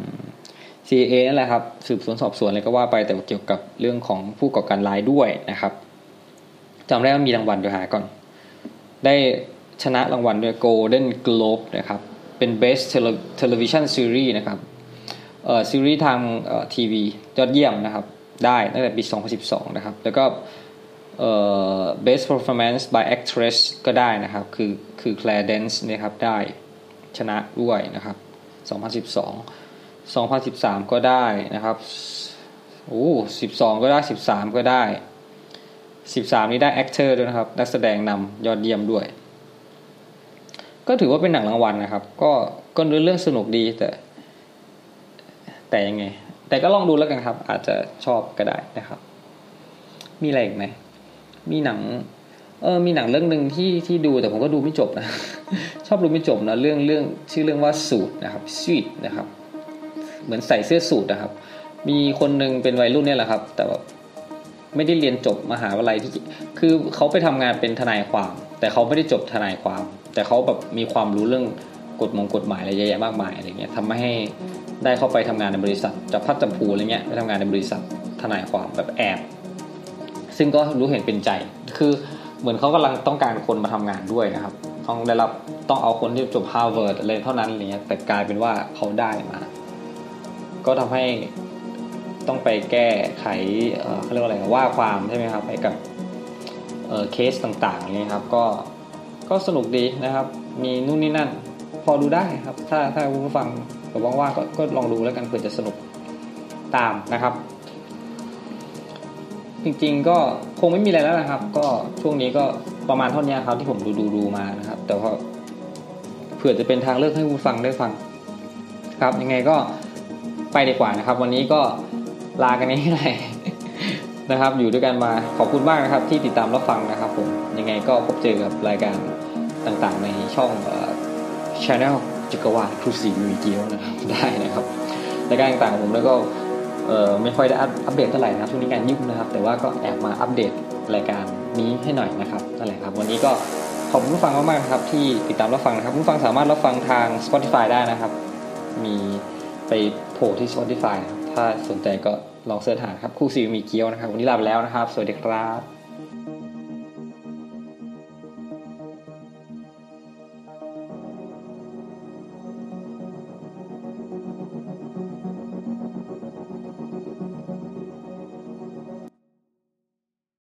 CA นั่นแหละครับ สืบสวนสอบสวนอะไรก็ว่าไปแต่เกี่ยวกับเรื่องของผู้ก่อการร้ายด้วยนะครับจำได้ว่ามีรางวัลดี๋ยหาก่อน ได้ชนะรางวัลด้วย Golden Globe นะครับ เป็น Best Television Series นะครับเอ่อซีรีส์ทางเอ่อทีวียอดเยี่ยมนะครับ ได้ตั้งแต่ปี 2012 นะครับ แล้วก็เอ่อ Best Performance by Actress ก็ได้นะครับ คือคือ Claire Dance นะครับ ได้ชนะด้วยนะครับ 2012 2013 ก็ได้นะครับโอ้12 ก็ได้ 13 ก็ได้ 13 นี้ได้ actor ด้วยนะครับ นักแสดงนำยอดเยี่ยมด้วย ก็ถือว่าเป็นหนังรางวัลนะครับ ก็ก็เรื่องสนุกดีแต่ แต่ยังไง แต่ก็ลองดูแล้วกันครับ อาจจะชอบก็ได้นะครับ มีอะไรอีกไหมมีหนัง เออมีหนังเรื่องหนึ่งที่ที่ดูแต่ผมก็ดูไม่จบนะ ชอบดูไม่จบนะเรื่องเรื่องชื่อเรื่องว่าสูตรนะครับสูตรนะครับ เหมือนใส่เสื้อสูทนะครับ มีคนหนึ่งเป็นวัยรุ่นเนี่ยแหละครับ แต่แบบไม่ได้เรียนจบมหาวิทยาลัยที่ คือเขาไปทำงานเป็นทนายความ แต่เขาไม่ได้จบทนายความ แต่เขาแบบมีความรู้เรื่องกฎมงกฎหมายอะไรเยอะแยะมากมายอะไรเงี้ยทำให้ได้เข้าไปทำงานในบริษัทจับพัดจับผูอะไรเงี้ยไปทำงานในบริษัททนายความแบบแอบซึ่งก็รู้เห็นเป็นใจ คือเหมือนเขากำลังต้องการคนมาทำงานด้วยนะครับ ต้องได้รับต้องเอาคนที่จบฮาร์วาร์ดอะไรเท่านั้นอะไรเงี้ยแต่กลายเป็นว่าเขาได้มา ก็ทำให้ต้องไปแก้ไขเขาเรียกว่าอะไรว่าความใช่ไหมครับไปกับเคสต่างๆนี่ครับ ก็ ก็สนุกดีนะครับ มีนู่นนี่นั่น พอดูได้ครับ ถ้าถ้าคุณผู้ฟังแบบว่างๆก็ก็ลองดูแล้วกันเผื่อจะสนุกตามนะครับ จริงๆก็คงไม่มีอะไรแล้วนะครับ ก็ช่วงนี้ก็ประมาณเท่านี้ครับที่ผมดูดูดูมานะครับ แต่พอเผื่อจะเป็นทางเลือกให้คุณฟังได้ฟัง ครับ ยังไงก็ไปดีกว่านะครับ วันนี้ก็ลากันง่ายนะครับ อยู่ด้วยกันมาขอบคุณมากนะครับ ที่ติดตามรับฟังนะครับผมยังไงก็พบเจอกับรายการ ต่างๆ ในช่องช anel จักรวาลครูสีมีเกียวนะครับได้นะครับรายการต่างๆผมแล้วก็ไม่ค่อยได้อัปเดตเท่าไหร่นะครับช่วงนี้งานยุ่งนะครับ แต่ว่าก็แอบมาอัปเดตรายการนี้ให้หน่อยนะครับนั่นแหละครับ วันนี้ก็ขอบคุณผู้ฟังมากๆครับที่ติดตามรับฟังนะครับผู้ฟังสามารถรับฟังทาง Spotify ได้นะครับ มีไปโผล่ที่ Spotify ถ้าสนใจก็ลองเสิร์ชหาครับคู่ซีมีเกียวนะครับ วันนี้ลาไปแล้วนะครับ สวัสดีครับ